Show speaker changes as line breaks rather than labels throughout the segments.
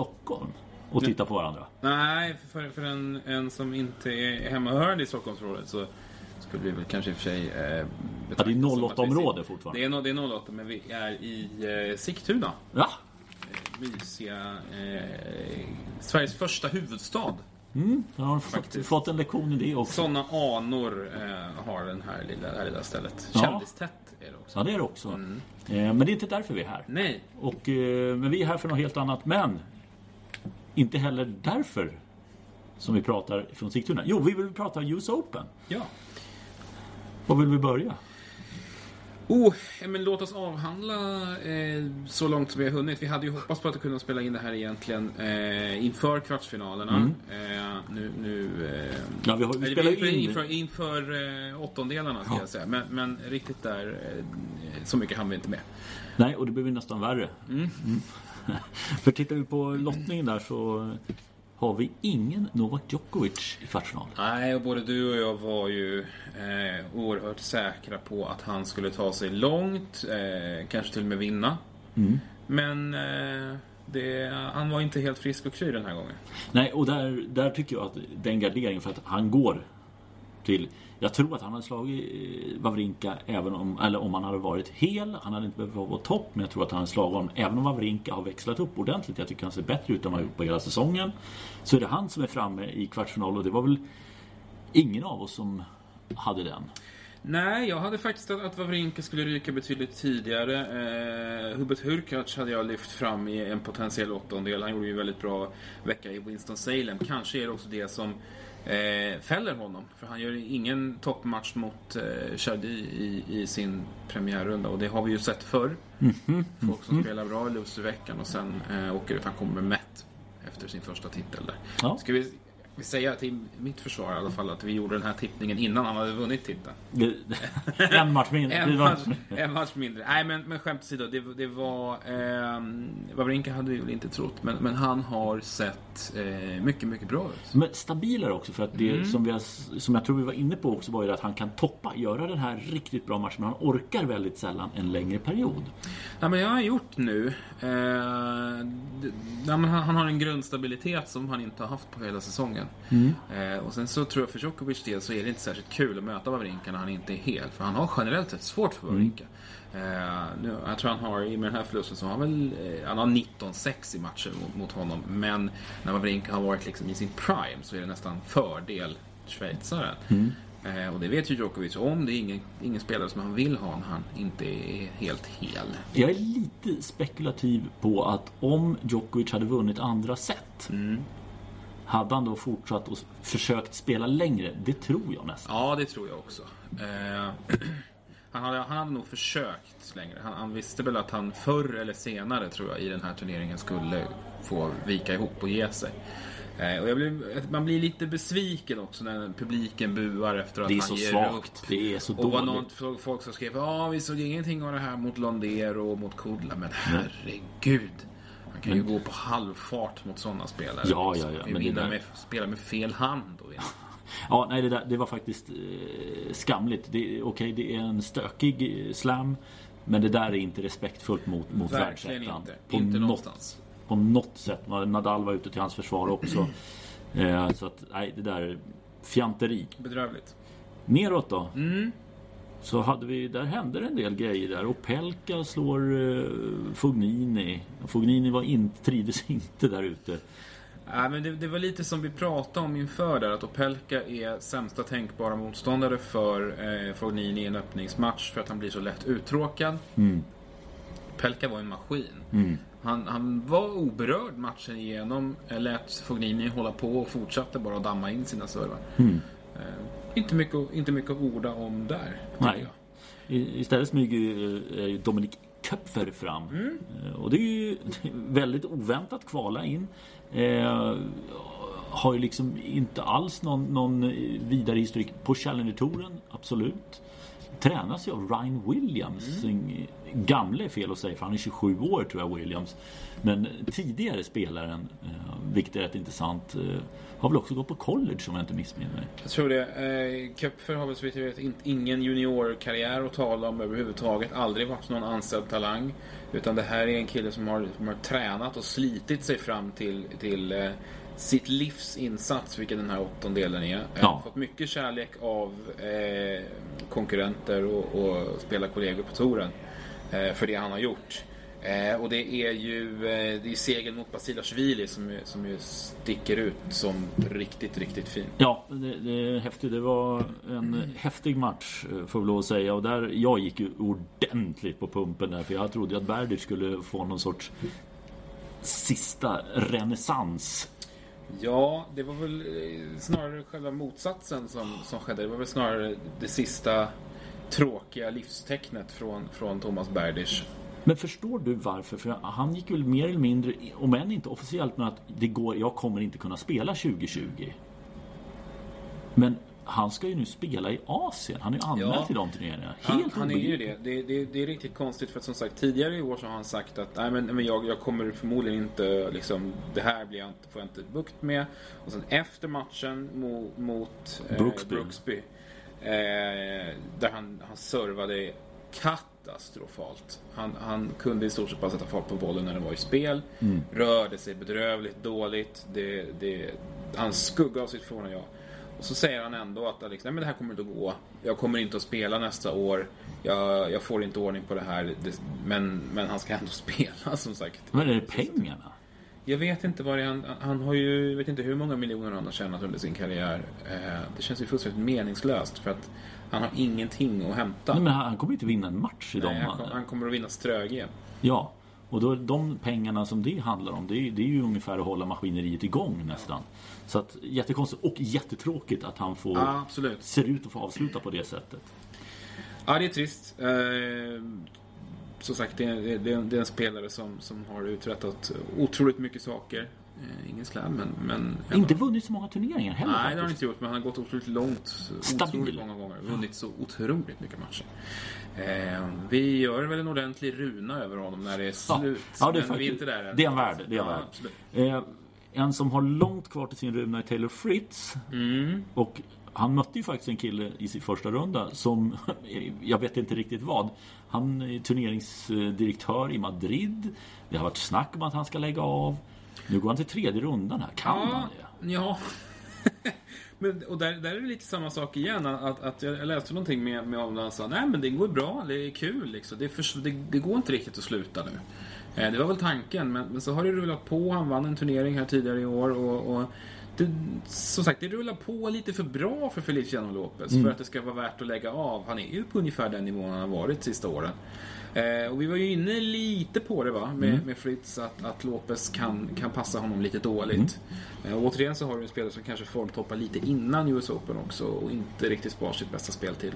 Stockholm och tittar på varandra.
Nej, för, för en, en som inte är hemmahörande i Stockholmsområdet så skulle vi väl kanske i och för sig... Eh,
Ja, det är
som att vi
08-område
sitter-
fortfarande.
Det är, det är 08, men vi är i eh, Sigtuna.
Ja,
Mysiga... Eh, Sveriges första huvudstad.
mm, jag har fått,
Faktiskt.
fått en lektion i det också.
Sådana anor eh, har den här lilla, det här lilla stället.
Ja.
Kändistätt är det också.
Ja, det är det också.
Mm.
Eh, Men det är inte därför vi är här.
Nej,
Och, eh, men vi är här för något helt annat. Men inte heller därför som vi pratar från Sigtuna. Jo, vi vill prata US Open.
ja.
Var vill vi börja?
Oh, eh, men låt oss avhandla eh, så långt som vi har hunnit. Vi hade ju hoppats på att kunna spela in det här egentligen eh, inför kvartsfinalerna. Eh, nu, nu, eh,
Ja, vi, har, vi spelar
inför,
ju in...
inför, inför eh, åttondelarna ska
Ja.
jag säga. Men, men riktigt där, eh, så mycket hann vi inte med.
Nej, och det blir nästan värre. Mm. för tittar vi på lottningen där så har vi ingen Novak Djokovic i kvartsfinal.
Nej, och både du och jag var ju eh, oerhört säkra på att han skulle ta sig långt, eh, kanske till och med vinna. Men eh, det, han var inte helt frisk och kry den här gången.
Nej, och där, där tycker jag att den garderingen för att han går till... Jag tror att han hade slagit eh, Wawrinka även om, eller om han hade varit hel. Han hade inte behövt vara på topp, men jag tror att han hade slagit honom. Även om Wawrinka har växlat upp ordentligt. Jag tycker han ser bättre ut än vad han har gjort på hela säsongen. Så är det han som är framme i kvartsfinal och det var väl ingen av oss som hade den.
Nej, jag hade faktiskt att, att Wawrinka skulle ryka betydligt tidigare. Eh, Hubert Hurkacz hade jag lyft fram i en potentiell åttondel. Han gjorde ju en väldigt bra vecka i Winston-Salem. Kanske är det också det som eh, fäller honom. För han gör ingen toppmatch mot eh, Chardy i, i sin premiärrunda. Och det har vi ju sett förr. Folk som spelar bra i Lucy-veckan och sen eh, åker ut. Han kommer mätt efter sin första titel där.
Ja.
Ska vi, vi säga till mitt försvar i alla fall att vi gjorde den här tippningen innan han hade vunnit titeln.
Det- en match mindre.
En
Det
match, en match mindre. Nej, men, men skämt åsido. Det, det var... Eh, Wawrinka hade vi väl inte trott, men, men han har sett eh, mycket, mycket bra ut.
Men stabilare också för att det
Mm.
som, vi har, som jag tror vi var inne på också var ju att han kan toppa, göra den här riktigt bra matchen men han orkar väldigt sällan en längre period.
Ja, men jag har gjort nu. Eh, d- ja, men han, han har en grundstabilitet som han inte har haft på hela säsongen. Eh, och sen så tror jag för Djokovic del så är det inte särskilt kul att möta Wawrinka när han inte är hel. För han har generellt sett svårt för Wawrinka. Eh, nu, jag tror han har, i och med den här förlusten så har han väl, eh, han har 19-6 i matcher mot, mot honom. Men när Wawrinka har varit liksom i sin prime så är det nästan fördel schweizaren. Eh, och det vet ju Djokovic om. Det är ingen, ingen spelare som han vill ha när han inte är helt hel.
Jag är lite spekulativ på att om Djokovic hade vunnit andra set hade han då fortsatt och försökt spela längre? Det tror jag nästan.
Ja, det tror jag också. Eh, han, hade, han hade nog försökt längre. Han, han visste väl att han förr eller senare, tror jag, i den här turneringen skulle få vika ihop och ge sig. Eh, och blir, man blir lite besviken också när publiken buar efter att
Det är
han
så
ger
svagt.
upp.
Det är så
Och var
dåligt.
någon, folk som skrev ja vi såg ingenting av det här mot Londero och mot Kudla. Men herregud. Han kan ju gå på halvfart mot sådana spelare.
Ja, ja, ja, men det
vinner
där-
med, spelar med fel hand. Och.
Ja, nej, det, där, det var faktiskt eh, skamligt. Okej, det är en stökig eh, slam. Men det där är inte respektfullt mot, mot
Verkligen inte.
På
Inte
något,
någonstans.
På något sätt. Nadal var ute till hans försvar också. eh, så att, nej, det där är fjanteri.
Bedrövligt.
Neråt då?
Mm.
Så hade vi, där hände det en del grejer där. Och Pelka slår uh, Fognini. Fognini var in, trivdes inte där ute.
Ja, men det, det var lite som vi pratade om inför där, att Opelka är sämsta tänkbara motståndare för eh, Fognini i en öppningsmatch för att han blir så lätt uttråkad. Pelka var en maskin. Han, han var oberörd matchen igenom, eh, lät Fognini hålla på och fortsatte bara att damma in sina servar. Eh, inte, mycket, inte mycket att orda om där,
Nej. I, istället smyger ju, eh, Dominik Köpfer fram. Eh, Och det är ju väldigt oväntat kvala in. Eh, har ju liksom inte alls någon, någon vidare historik på Challenger-touren, absolut. tränas ju av Ryan Williams. Mm. Gamle är fel att säga för han är 27 år tror jag Williams. Men tidigare spelaren, eh, vilket är rätt intressant, eh, har väl också gått på college om jag inte missminner mig.
Jag tror det. Eh, Köpfer har väl så vitt jag vet ingen juniorkarriär att tala om överhuvudtaget. Aldrig varit någon anställd talang. Utan det här är en kille som har, som har tränat och slitit sig fram till, till eh, sitt livs insats, vilket den här åttondelen är. Ja. Fått mycket kärlek av eh, konkurrenter och, och spelarkollegor på touren för det han har gjort. Eh, och det är ju eh, det är segern mot Basilashvili som, som ju sticker ut som riktigt, riktigt fin.
Ja, det, det är häftigt. Det var en mm. häftig match eh, får vi lov att säga. Och där, jag gick ju ordentligt på pumpen där för jag trodde att Berdic skulle få någon sorts sista renässans
Ja, det var väl eh, snarare själva motsatsen som, som skedde. Det var väl snarare det sista tråkiga livstecknet från, från Thomas Berdych.
Men förstår du varför? För han gick väl mer eller mindre, om än inte officiellt, men att det går, jag kommer inte kunna spela 2020. Men han ska ju nu spela i Asien. Han är ju anmäld ja, till de turneringarna.
Helt han, han är ju det. Det, det. det, är riktigt konstigt för att som sagt tidigare i år så har han sagt att nej men, men jag, jag kommer förmodligen inte liksom det här blir jag inte, får jag inte bukt med. Och sen efter matchen mot, mot
eh, Brooksby,
Brooksby där han, han servade katastrofalt. Han, han kunde i stort sett bara sätta fart på bollen när den var i spel. Mm. Rörde sig bedrövligt dåligt. Det, det, han skugga av sitt förvånade jag. Och så säger han ändå att liksom, nej, men det här kommer inte att gå. Jag kommer inte att spela nästa år. Jag, jag får inte ordning på det här. Det, men, men han ska ändå spela som sagt.
Men är det pengarna?
Jag vet inte vad det är. Han, han har ju, jag vet inte hur många miljoner han har tjänat under sin karriär. Eh, det känns ju fullständigt meningslöst för att han har ingenting att hämta.
Nej, men han kommer inte vinna en match i
Nej, dem. Han, han kommer att vinna Ströge.
Ja, och då, de pengarna som det handlar om, det är, det är ju ungefär att hålla maskineriet igång nästan. Så att jättekonstigt och jättetråkigt att han får,
ja,
ser ut att få avsluta på det sättet.
Ja, det är trist. Eh, som sagt, det är, det, är, det är, en spelare som, som har uträttat otroligt mycket saker. Eh, ingen slam, men... men
inte vunnit så många turneringar heller.
Nej, det har han inte gjort, men han har gått otroligt långt. Stabil. Otroligt många gånger. Vunnit så otroligt mycket matcher. Eh, vi gör väl en ordentlig runa över honom när det är slut.
Ja, ja det är men vi är inte där än. Det är en värld. Det är en ja, värld. Eh, en som har långt kvar till sin runa är Taylor Fritz.
Mm.
Och han mötte ju faktiskt en kille i sin första runda som, jag vet inte riktigt vad. Han är turneringsdirektör i Madrid. Det har varit snack om att han ska lägga av. Nu går han till tredje rundan här. Kan ja, han
det? Ja. men, och där, där är det lite samma sak igen. Att, att jag läste någonting med, med honom där han sa nej men det går bra, det är kul liksom. Det, för, det, det går inte riktigt att sluta nu. Eh, det var väl tanken, men, men, så har det rullat på. Han vann en turnering här tidigare i år. och, och det, som sagt, det rullar på lite för bra för Feliciano Lopez mm. för att det ska vara värt att lägga av. Han är ju på ungefär den nivån han har varit de sista åren. Eh, och vi var ju inne lite på det va, med, mm. med Fritz, att, att Lopez kan, kan passa honom lite dåligt. Mm. Eh, återigen så har du en spelare som kanske formtoppar lite innan US Open också och inte riktigt spar sitt bästa spel till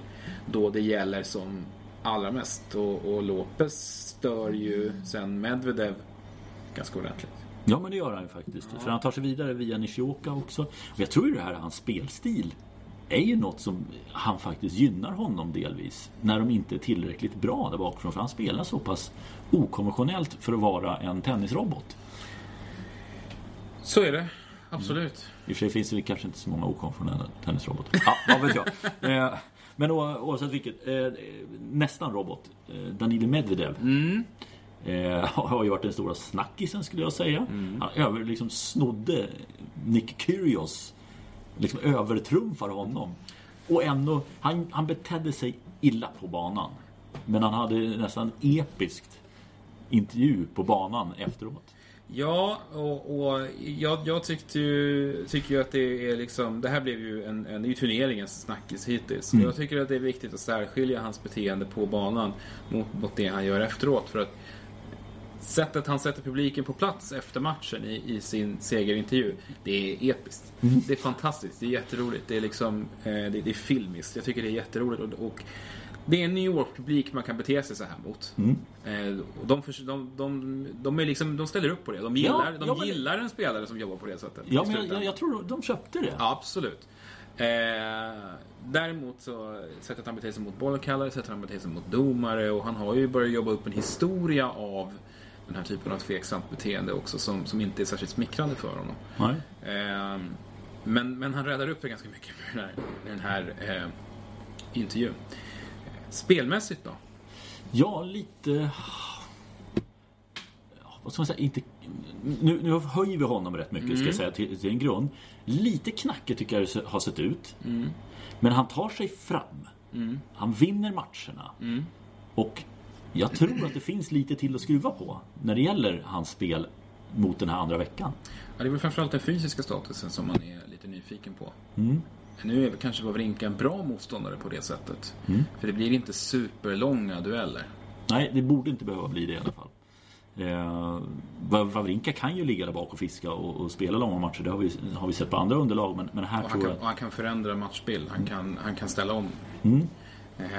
då det gäller som allra mest. Och, och Lopez stör ju sen Medvedev ganska ordentligt.
Ja men det gör han ju faktiskt. Ja. För han tar sig vidare via Nishioka också. Och jag tror ju det här hans spelstil är ju något som han faktiskt gynnar honom delvis. När de inte är tillräckligt bra där bakifrån. För han spelar så pass okonventionellt för att vara en tennisrobot.
Så är det. Absolut. Mm.
I och för sig finns det kanske inte så många okonventionella tennisrobotar. Ja, vad vet jag. Eh, men oavsett vilket. Eh, nästan robot. Eh, Danil Medvedev.
Mm.
har ju varit den stora snackisen skulle jag säga. Mm. Han över, liksom snodde Nick Kyrgios liksom övertrumfar honom. Och ändå, han, han betedde sig illa på banan. Men han hade nästan episkt intervju på banan efteråt.
Ja, och, och jag, jag tyckte ju, tycker ju att det är liksom, det här blev ju en, en ny turneringens snackis hittills. Mm. Jag tycker att det är viktigt att särskilja hans beteende på banan mot, mot det han gör efteråt. För att sättet han sätter publiken på plats efter matchen i, i sin segerintervju, det är episkt. Mm. Det är fantastiskt, det är jätteroligt, det är liksom, eh, det, det, är filmiskt. Jag tycker det är jätteroligt och, och det är en New York-publik man kan bete sig så här mot.
Mm.
Eh, de, de, de, de, är liksom, de ställer upp på det. De gillar, ja, de gillar en spelare som jobbar på det sättet.
Ja, men jag, jag, tror de köpte det.
Ja, absolut. Eh, däremot så sättet han beter sig mot bollkallare, sättet han beter sig mot domare och han har ju börjat jobba upp en historia av den här typen av tveksamt beteende också som, som inte är särskilt smickrande för honom. Eh, men, men han räddar upp det ganska mycket med den här, den här eh, intervjun. Spelmässigt då?
Ja, lite... Vad ska man säga? Inte... Nu, nu höjer vi honom rätt mycket, ska jag säga, till, till en grund. Lite knackigt tycker jag det har sett ut. Men han tar sig fram. Han vinner matcherna. Och jag tror att det finns lite till att skruva på när det gäller hans spel mot den här andra veckan.
Ja, det är väl framförallt den fysiska statusen som man är lite nyfiken på. Nu är kanske Wawrinka en bra motståndare på det sättet. För det blir inte superlånga dueller.
Nej, det borde inte behöva bli det i alla fall. Eh, Wa- Wawrinka kan ju ligga där bak och fiska och, och spela långa matcher. Det har vi, har vi sett på andra underlag. Men, men här
Och han,
tror
kan,
jag...
och han kan förändra matchbild. Han kan, han kan ställa om. Ehm, nej,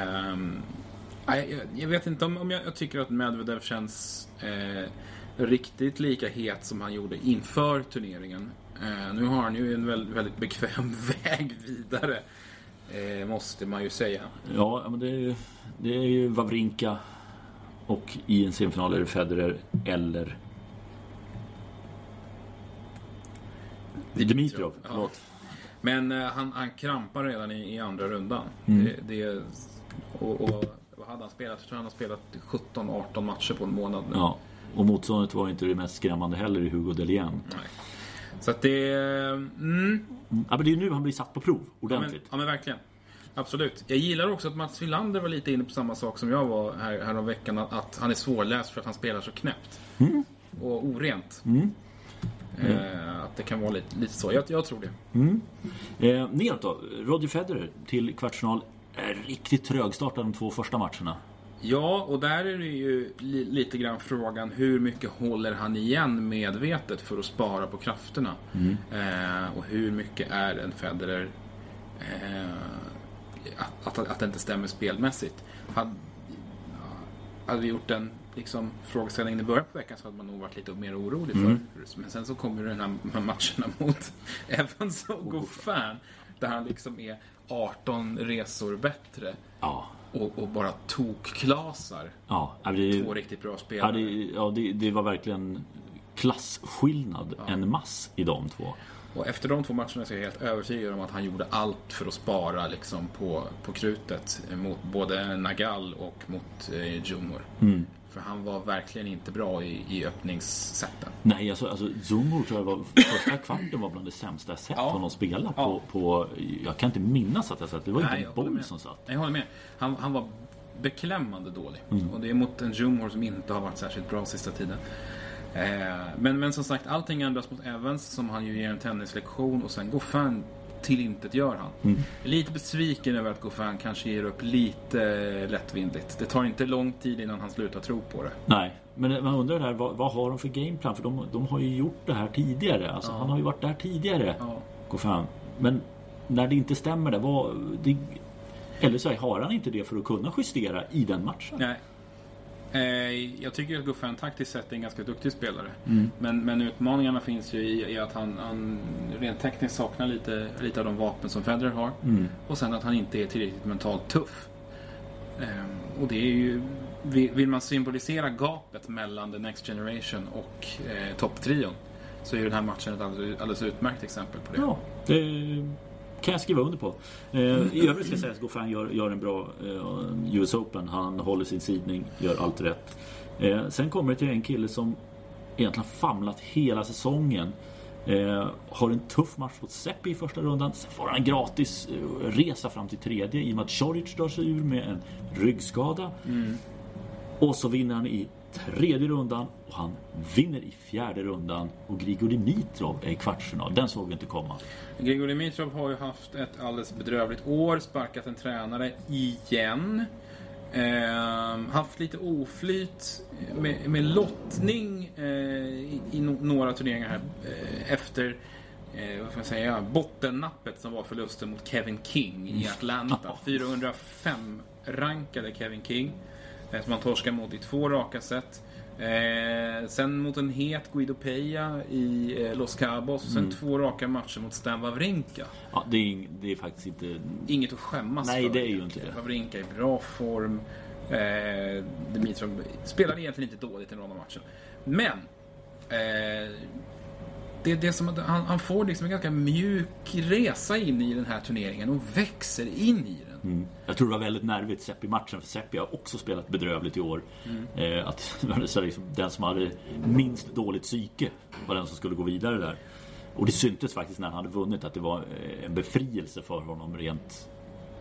jag, jag vet inte om, om jag, jag tycker att Medvedev känns eh, riktigt lika het som han gjorde inför turneringen. Eh, nu har han ju en väldigt, väldigt bekväm väg vidare. Eh, måste man ju säga.
Ja, men det är, ju- det är ju Wawrinka och i en semifinal är det Federer eller Dimitrov.
Ja. Men eh, han, han krampar redan i, i andra rundan.
Mm.
Det, det, och, och vad hade han spelat? Jag tror han har spelat 17-18 matcher på en månad nu.
Ja. Och motståndet var inte det mest skrämmande heller i Hugo Delien.
Nej. Så att det... Mm,
Ja, men det är nu han blir satt på prov
ja, men,
ordentligt.
ja men verkligen. Absolut. Jag gillar också att Mats Wilander var lite inne på samma sak som jag var här, här om veckan. Att, han är svårläst för att han spelar så knäppt.
Mm.
Och orent. Eh, att det kan vara lite, lite så. Jag, jag tror det.
Eh, neråt då. Roger Federer till kvartsfinal. Är riktigt trögstartad de två första matcherna.
Ja, och där är det ju li, lite grann frågan hur mycket håller han igen medvetet för att spara på krafterna? Eh, och hur mycket är en Federer eh, att, att, att det inte stämmer spelmässigt? Hade, hade vi gjort den liksom, frågeställningen i början på veckan så hade man nog varit lite mer orolig för. Men sen så kommer den här de här matcherna mot Evans och Goffin där han liksom är 18 resor bättre
Ja.
och, och bara tokklasar
Ja, ja, det,
två riktigt bra
ja,
spelare.
det, ja det, det var verkligen klasskillnad en mass i de två.
Och efter de två matcherna så är jag helt övertygad om att han gjorde allt för att spara liksom på, på krutet mot både Nagal och mot eh, Jumor.
Mm.
För han var verkligen inte bra i, i öppningssätten.
Nej, alltså, alltså Zumor tror jag var första kvarten var bland det sämsta jag sett
Ja.
honom spela på,
Ja.
på... Jag kan inte minnas att jag sett det. var inte
Nej,
en
jag håller
boll som satt.
Jag håller med. Han, han var beklämmande dålig.
Mm.
Och det är mot en Jumor som inte har varit särskilt bra sista tiden. Eh, men, men som sagt, allting ändras mot Evans som han ju ger en tennislektion och sen Goffin till intet gör han.
Mm.
Lite besviken över att Goffin kanske ger upp lite lättvindigt. Det tar inte lång tid innan han slutar tro på det.
Nej, men man undrar där, vad, vad har de för gameplan? För de, de har ju gjort det här tidigare. Alltså, Han har ju varit där tidigare.
Ja.
Gå fan. Men när det inte stämmer där, vad... Det, eller så här, har han inte det för att kunna justera i den matchen?
Nej. Eh, jag tycker att Goffin taktiskt sett är en ganska duktig spelare.
Mm.
Men, men utmaningarna finns ju i, i att han, han rent tekniskt saknar lite, lite av de vapen som Federer har.
Mm.
Och sen att han inte är tillräckligt mentalt tuff. Eh, och det är ju... Vill vill man symbolisera gapet mellan The Next Generation och eh, topptrion så är ju den här matchen ett alldeles, alldeles utmärkt exempel på det.
Ja, det kan jag skriva under på. Eh, I övrigt ska säga att Goffin gör, gör en bra eh, US Open. Han håller sin sidning, gör allt rätt. Eh, sen kommer det till en kille som egentligen famlat hela säsongen. Eh, har en tuff match mot Seppi i första rundan. Sen får han en gratis eh, resa fram till tredje i och med att Choric drar sig ur med en ryggskada. Och så vinner han i tredje rundan och han vinner i fjärde rundan. Och Grigor Dimitrov är i kvartsfinal. Den såg vi inte komma.
Grigor Dimitrov har ju haft ett alldeles bedrövligt år, sparkat en tränare igen. Eh, haft lite oflyt med, med lottning eh, i, i no, några turneringar här eh, efter eh, vad får jag säga, bottennappet som var förlusten mot Kevin King i Atlanta. 405 rankade Kevin King. Eh, Som han torskade mot i två raka set. Eh, sen mot en het Guido Peja i eh, Los Cabos. Och sen
Mm.
två raka matcher mot Stan Wawrinka.
Ja, det, är, det är faktiskt inte...
Inget att skämmas
Nej,
för.
det är ju inte det.
Wawrinka i bra form. Eh, Dimitrov spelade egentligen inte dåligt i någon av matcherna. Men eh, det är det som han, han får liksom en ganska mjuk resa in i den här turneringen och växer in i den.
Mm. Jag tror det var väldigt nervigt Seppi-matchen för Seppi har också spelat bedrövligt i år. Eh, att liksom, den som hade minst dåligt psyke var den som skulle gå vidare där. Och det syntes faktiskt när han hade vunnit att det var eh, en befrielse för honom rent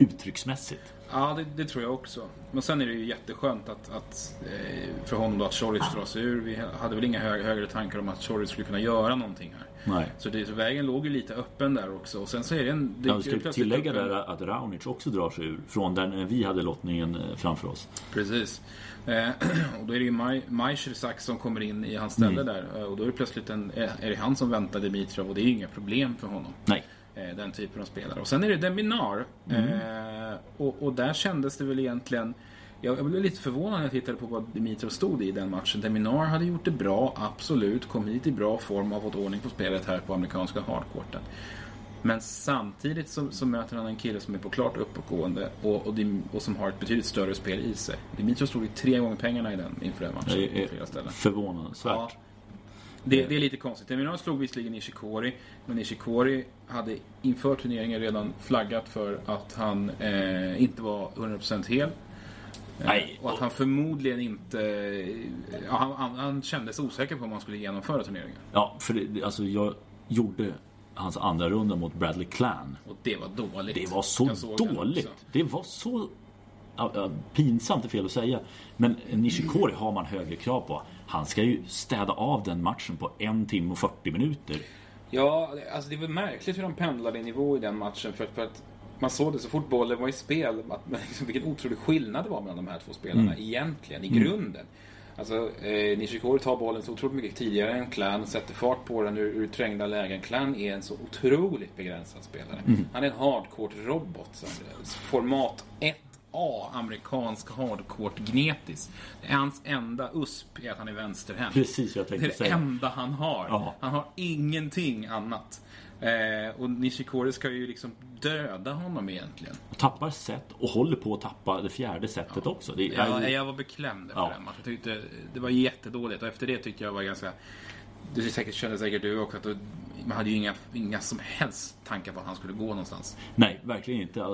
uttrycksmässigt.
Ja, det, det tror jag också. Men sen är det ju jätteskönt att, att eh, för honom då att Choric drar sig ur. Vi hade väl inga hö högre tankar om att Choric skulle kunna göra någonting här.
Nej.
Så, det, så vägen låg ju lite öppen där också. Och sen så är det en... Det dyker
skulle
plötsligt
tillägga
upp en-
där att Raonic också drar sig ur från där vi hade lottningen eh, framför oss.
Precis. Eh, och då är det ju Maj- Majchersak som kommer in i hans ställe där. Eh, Och då är det plötsligt en, är det han som väntar Dimitrov och det är ju inga problem för honom.
Nej.
Eh, den typen av spelare. Och sen är det Deminar. Eh, och, och där kändes det väl egentligen... Jag blev lite förvånad när jag tittade på vad Dimitrov stod i i den matchen. Deminar hade gjort det bra, absolut. Kom hit i bra form och fått ordning på spelet här på amerikanska hardcourten. Men samtidigt så, så möter han en kille som är på klart uppåtgående och, och, och som har ett betydligt större spel i sig. Dimitrov slog ju tre gånger pengarna i den inför den matchen på flera ställen.
förvånansvärt.
Ja. Det, det är lite konstigt. Deminar slog visserligen Nishikori, men Nishikori hade inför turneringen redan flaggat för att han eh, inte var 100% hel. Eh,
Nej.
Och att han förmodligen inte... Ja, han, han, han kändes osäker på om han skulle genomföra turneringen.
Ja, för det, alltså jag gjorde hans andra runda mot Bradley Clan.
Och det var dåligt.
Det var så dåligt. Det var så ja, pinsamt är fel att säga. Men Nishikori har man högre krav på. Han ska ju städa av den matchen på en timme och 40 minuter.
Ja, alltså det är väl märkligt hur de pendlade i nivå i den matchen. För, för att man såg det så fort bollen var i spel. Att, liksom, vilken otrolig skillnad det var mellan de här två spelarna mm. egentligen, i mm. grunden. Alltså, eh, Nishikori tar bollen så otroligt mycket tidigare än Klan, sätter fart på den ur, ur trängda lägen. Klan är en så otroligt begränsad spelare. Mm. Han är en hardcourt-robot, Format 1 A, amerikansk hardcourt-gnetis. Hans enda USP är att han är vänsterhänt.
Precis jag tänkte säga.
Det är det
säga.
enda han har.
Ja.
Han har ingenting annat. Eh, och Nishikori ska ju liksom döda honom egentligen.
Och tappar set och håller på att tappa det fjärde setet ja. också. Det, jag,
jag, jag var beklämd efter
ja.
den matchen. Tyckte, det var jättedåligt och efter det tyckte jag var ganska du säkert, kände säkert du också att du, man hade ju inga, inga som helst tankar på att han skulle gå någonstans.
Nej, verkligen inte. Eh,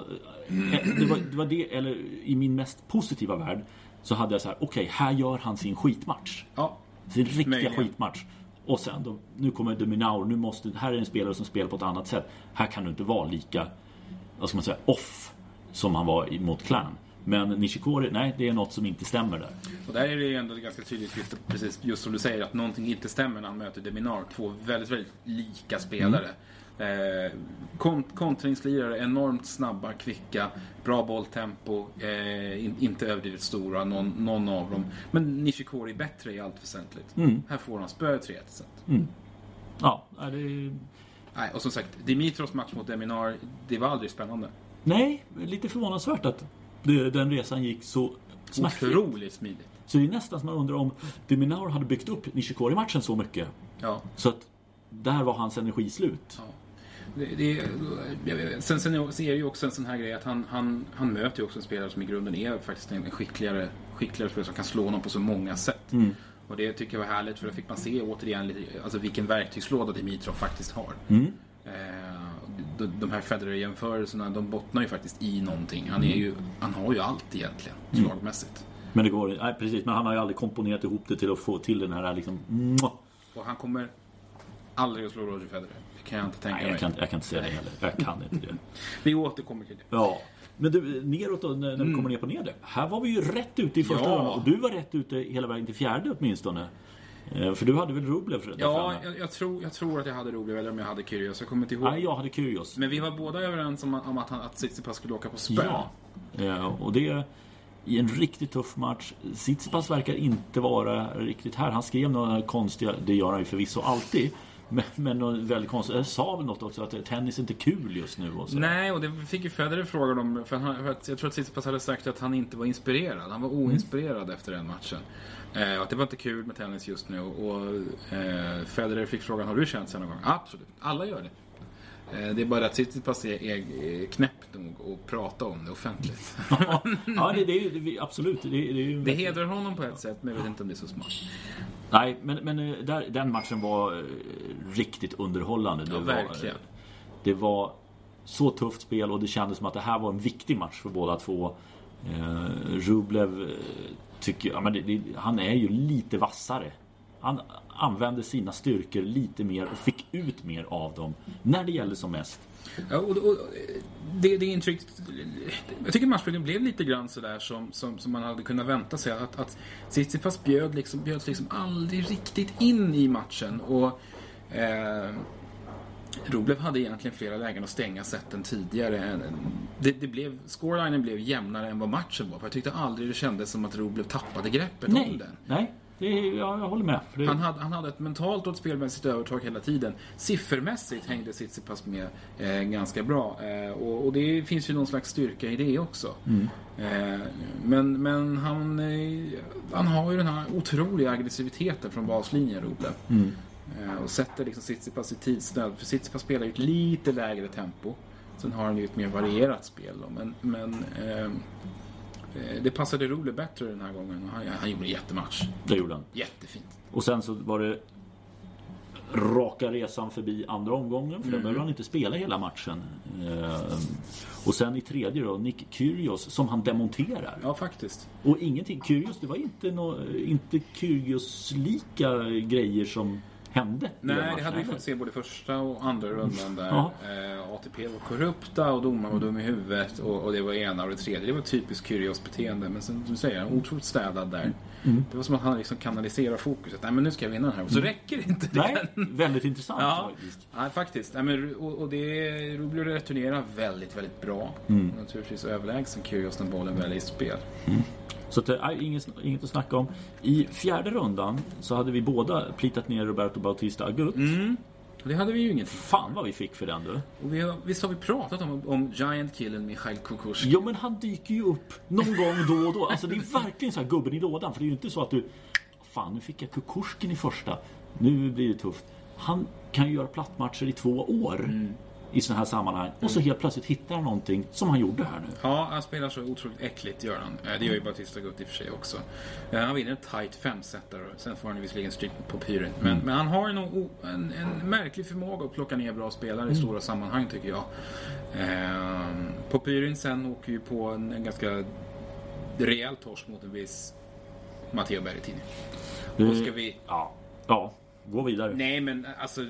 Det var, det var det, eller i min mest positiva värld så hade jag så här, okej, här gör han sin skitmatch.
Ja,
Sin riktiga
Möjligen.
skitmatch. Och sen då, nu kommer Dominaur, nu måste, här är en spelare som spelar på ett annat sätt. Här kan du inte vara lika, vad ska man säga, off som han var mot Clan. Men Nishikori, nej, det är något som inte stämmer där.
och där är det ju ändå ganska tydligt, just, precis just som du säger, att någonting inte stämmer när han möter Deminar. Två väldigt, väldigt lika spelare. Eh, kont- kontringslirare, enormt snabba, kvicka, bra bolltempo, eh, in, inte överdrivet stora, någon, någon av dem. Men Nishikori är bättre i allt väsentligt. Här får han spö 3 set.
Ja, det är...
Nej, och som sagt, Dimitrovs match mot Deminar, det var aldrig spännande.
Nej, lite förvånansvärt att det, den resan gick så smärtfritt.
Otroligt smidigt.
Så det är nästan som man undrar om Dominaur hade byggt upp Nishikori-matchen så mycket.
Ja.
Så att där var hans energi slut.
Ja. Det, det, sen, sen är det ju också en sån här grej att han, han, han möter ju också en spelare som i grunden är faktiskt en skickligare, skickligare spelare som kan slå honom på så många sätt. Och det tycker jag var härligt för då fick man se återigen lite, alltså vilken verktygslåda Dimitrov faktiskt har. Eh, de, de här Federer-jämförelserna de bottnar ju faktiskt i någonting. Han, är ju, han har ju allt egentligen, slagmässigt.
Men det går nej, precis. Men han har ju aldrig komponerat ihop det till att få till den här liksom...
Och han kommer aldrig att slå Roger Federer. Det kan jag inte tänka
Nej,
mig.
jag kan, jag kan inte säga det heller. Jag kan inte det.
Vi återkommer till det.
Ja. Men du, neråt då, när, vi kommer ner på nedre. Här var vi ju rätt ute i första
Ja.
rundan. Och du var rätt ute hela vägen till fjärde åtminstone. Eh, För du hade väl Rublev där
Ja, jag, jag, tror, jag tror att jag hade Rublev eller om jag hade Kyrgios. Jag kommer inte ihåg.
Nej, jag hade Kyrgios.
Men vi var båda överens om, om att, han, att Tsitsipas skulle åka på spö.
Ja. Eh, Och det i en riktigt tuff match. Tsitsipas verkar inte vara riktigt här. Han skrev några konstiga, det gör han ju förvisso alltid. Men, men väldigt konstigt. Jag sa väl något också att tennis är inte kul just nu och så.
Nej, och det fick ju Federer frågan om. För, han, för jag tror att Tsitsipas hade sagt att han inte var inspirerad. Han var oinspirerad mm. efter den matchen. Eh, att det var inte kul med tennis just nu. Och eh, Federer fick frågan, har du känt sig någon gång? Absolut, alla gör det. Eh, det är bara att Tsitsipas är, är knäpp nog att prata om det offentligt.
ja, det, det, det, absolut. Det, det,
det hedrar honom på ett sätt, men jag vet inte om det är så smart.
Nej, men, men eh, där, den matchen var eh, riktigt underhållande. Det
ja, verkligen.
Var, det var så tufft spel och det kändes som att det här var en viktig match för båda två. Eh, Rublev tycker ja, men det, han är ju lite vassare. Han använde sina styrkor lite mer och fick ut mer av dem när det gällde som mest.
Ja, och, och, det, det intryck... Jag tycker matchbilden blev lite grann sådär som, som, som man hade kunnat vänta sig. Att, att Tsitsipas bjöd liksom, bjöds liksom aldrig riktigt in i matchen. Och eh, Rublev hade egentligen flera lägen att stänga sätten tidigare. Det, det blev, scorelinen blev jämnare än vad matchen var. För jag tyckte aldrig det kändes som att Rublev tappade greppet
nej,
om den.
Nej, det, ja, jag håller med.
Det... Han, hade, han hade ett mentalt och ett spelmässigt övertag hela tiden. Siffermässigt hängde Tsitsipas med eh, ganska bra. Eh, och, och, det finns ju någon slags styrka i det också. Mm. Eh, men men han, eh, han har ju den här otroliga aggressiviteten från baslinjen, Rublev. Mm. Eh, och sätter liksom Tsitsipas i tidsnöd. För Tsitsipas spelar ju ett lite lägre tempo. Sen har han ju ett mer varierat spel. Då. Men, men eh, Eh, det passade Rule bättre den här gången. Han, han gjorde en jättematch.
Det gjorde han.
Jättefint.
Och sen så var det raka resan förbi andra omgången. För mm. då behöver han inte spela hela matchen. Eh, och sen i tredje då, Nick Kyrgios som han demonterar.
Ja, faktiskt.
Och ingenting, Kyrgios, det var inte, no, inte Kyrgios-lika grejer som hände.
Nej, det hade vi fått se både första och andra rundan där. Eh, ATP var korrupta och domaren var dum i huvudet och, och, det var ena och det tredje. Det var typiskt Kyrgios beteende. Men som du säger, otroligt städad där. Mm. Det var som att han liksom kanaliserar fokuset. Nej men nu ska jag vinna den här. Och så mm. räcker inte det.
Nej, väldigt intressant
ja. faktiskt. Ja, faktiskt. Nej, men, och, och det Rublev returnerar väldigt, väldigt bra. Mm. Naturligtvis överlägsen Kyrgios när bollen väl är i spel. Mm.
Så det är inget, inget att snacka om. I fjärde rundan så hade vi båda plitat ner Roberto Bautista Agut.
Mm. Det hade vi ju inget.
Fan vad vi fick för den du.
Och vi har, visst har vi pratat om, om Giant Killen Mikhail Kukushkin?
Jo men han dyker ju upp någon gång då och då. Alltså det är verkligen så här gubben i lådan. För det är ju inte så att du... Fan nu fick jag Kukushkin i första. Nu blir det tufft. Han kan ju göra plattmatcher i två år. Mm i sådana här sammanhang. Och så helt plötsligt hittar han någonting som han gjorde här nu.
Ja, han spelar så otroligt äckligt gör han. Eh, det gör ju Batista Gutt i och för sig också. Eh, han vinner en tight femsetare. Sen får han visserligen stryk på Pyren. Men, mm. men han har en, en, en, märklig förmåga att plocka ner bra spelare mm. i stora sammanhang tycker jag. Eh, på Pyrin sen åker ju på en, en ganska rejäl torsk mot en viss Matteo Berrettini. Då ska vi...
Ja. Ja, gå vidare.
Nej, men alltså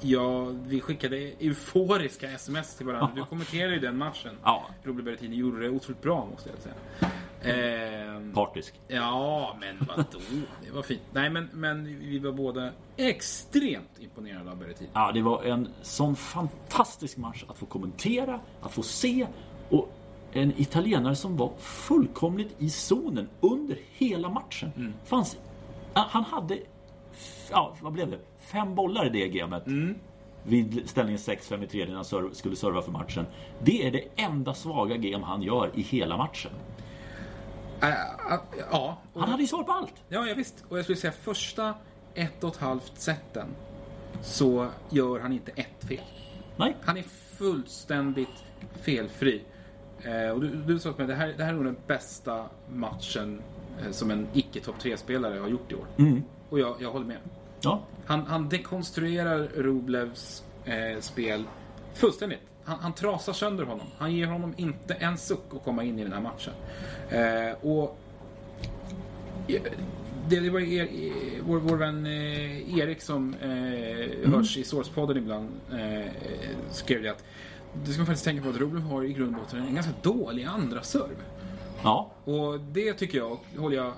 Ja, vi skickade euforiska sms till varandra. Du kommenterade ju den matchen.
Ja.
Robert Berrettini gjorde det otroligt bra måste jag säga.
Eh, Partisk.
Ja, men vadå? Det var fint. Nej, men, men vi var båda extremt imponerade av Berrettini.
Ja, det var en sån fantastisk match att få kommentera, att få se och en italienare som var fullkomligt i zonen under hela matchen. Mm. Fanns, han hade, ja, vad blev det? Fem bollar i det gamet. Mm. Vid ställningen 6-5 i tredje när han skulle serva för matchen. Det är det enda svaga game han gör i hela matchen.
Uh, uh, ja.
Han hade ju svar på allt.
Ja, ja, visst. Och jag skulle säga första ett och ett halvt seten så gör han inte ett fel.
Nej.
Han är fullständigt felfri. Eh, och du, du sa att det här, det här är nog den bästa matchen eh, som en icke topp 3-spelare har gjort i år.
Mm.
Och jag, jag håller med.
Ja.
Han, han dekonstruerar Rublevs eh, spel fullständigt. Han, han trasar sönder honom. Han ger honom inte en suck att komma in i den här matchen. Eh, och det, det var er, vår, vår vän eh, Erik som eh, mm. hörs i Sourcepodden ibland eh, skrev det att det ska faktiskt tänka på att Rublev har i grund och botten en ganska dålig andra serve.
Ja.
Och det tycker jag, håller jag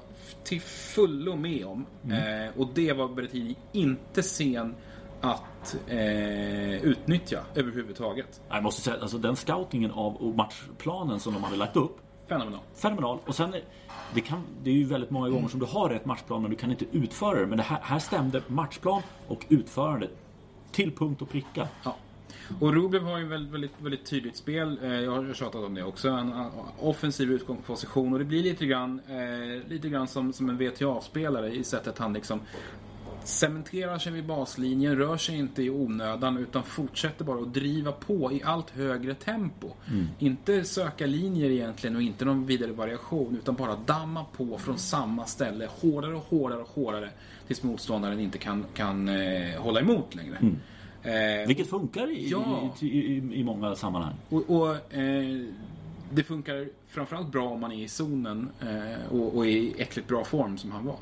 till fullo med om. Mm. Eh, och det var Berrettini inte sen att eh, utnyttja överhuvudtaget.
Jag måste säga, alltså den scoutingen av matchplanen som de hade lagt upp
Fenomenal.
Fenomenal. Och sen, det, kan, det är ju väldigt många gånger som du har rätt matchplan men du kan inte utföra det. Men det här, här stämde matchplan och utförande till punkt och pricka.
Ja. Och Rublev har ju väldigt, väldigt, väldigt tydligt spel. Eh, Jag har tjatat om det också. En offensiv utgångsposition. Och det blir lite grann, eh, lite grann som, som en VTA-spelare i sättet han liksom cementerar sig vid baslinjen, rör sig inte i onödan utan fortsätter bara att driva på i allt högre tempo. Inte söka linjer egentligen och inte någon vidare variation utan bara damma på från samma ställe hårdare och hårdare och hårdare tills motståndaren inte kan, kan eh, hålla emot längre. Eh,
Vilket funkar i,
Ja.
i, i, i många sammanhang.
och, och eh, det funkar framförallt bra om man är i zonen eh, och, och i äckligt bra form som han var.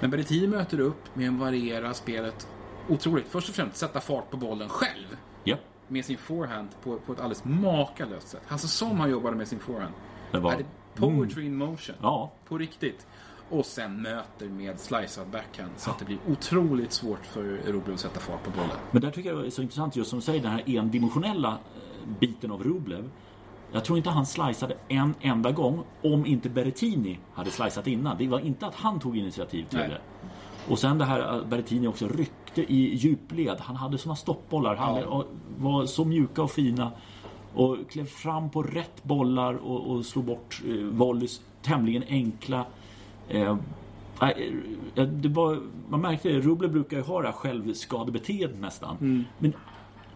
Men Berrettini möter upp med en variera spelet otroligt. Först och främst sätta fart på bollen själv
Ja,
med sin forehand på, på ett alldeles makalöst sätt. Alltså som han jobbade med sin forehand.
det var...
Poetry in motion.
Ja,
På riktigt. Och sen möter med slicead backhand så att det blir otroligt svårt för Rublev att sätta fart på bollen.
Men där tycker jag det är så intressant just som du säger den här endimensionella eh, biten av Rublev. Jag tror inte han sliceade en enda gång om inte Berrettini hade sliceat innan. Det var inte att han tog initiativ till
Nej.
det. Och sen det här att Berrettini också ryckte i djupled. Han hade såna stoppbollar. Han
Ja.
var så mjuka och fina. Och klev fram på rätt bollar och, och slog bort eh, volleys tämligen enkla. Eh, eh, det var, man märkte det, Rublev brukar ju ha det här självskadebeteendet nästan.
Mm.
Men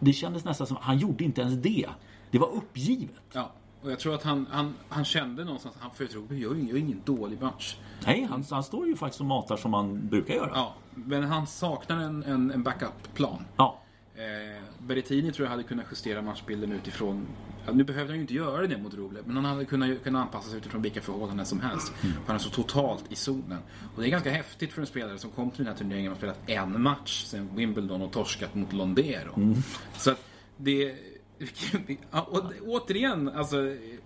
det kändes nästan som han gjorde inte ens det. Det var uppgivet.
Ja, och jag tror att han, han, han kände någonstans att han för Rublev gör ju ingen dålig match.
Nej, han, han står ju faktiskt och matar som man brukar göra.
Ja, men han saknar en, en, en backup-plan.
Ja.
Eh, Berrettini tror jag hade kunnat justera matchbilden utifrån... Ja, nu behövde han ju inte göra det mot Rublev, men han hade kunnat, kunnat anpassa sig utifrån vilka förhållanden som helst. För han är så totalt i zonen. Och det är ganska häftigt för en spelare som kom till den här turneringen och spelat en match sen Wimbledon och torskat mot Londero. Så att det... Och återigen, alltså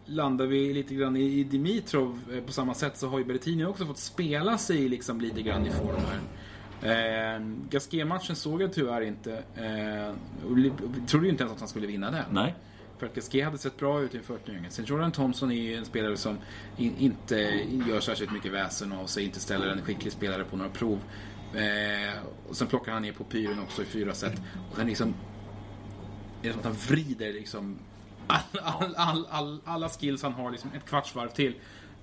landar vi lite grann i, i Dimitrov eh, på samma sätt så har ju Berrettini också fått spela sig liksom lite grann i form här. Eh, Gasquet-matchen såg jag tyvärr inte. Eh, trodde ju inte ens att han skulle vinna den.
Nej.
För att Gasquet hade sett bra ut inför turneringen. Sen Jordan Thompson är ju en spelare som in, inte gör särskilt mycket väsen av sig, inte ställer en skicklig spelare på några prov. Eh, och sen plockar han ner på pyren också i fyra set. Och sen liksom... Det är som att han vrider liksom all, all, all, all, alla skills han har liksom ett kvartsvarv till.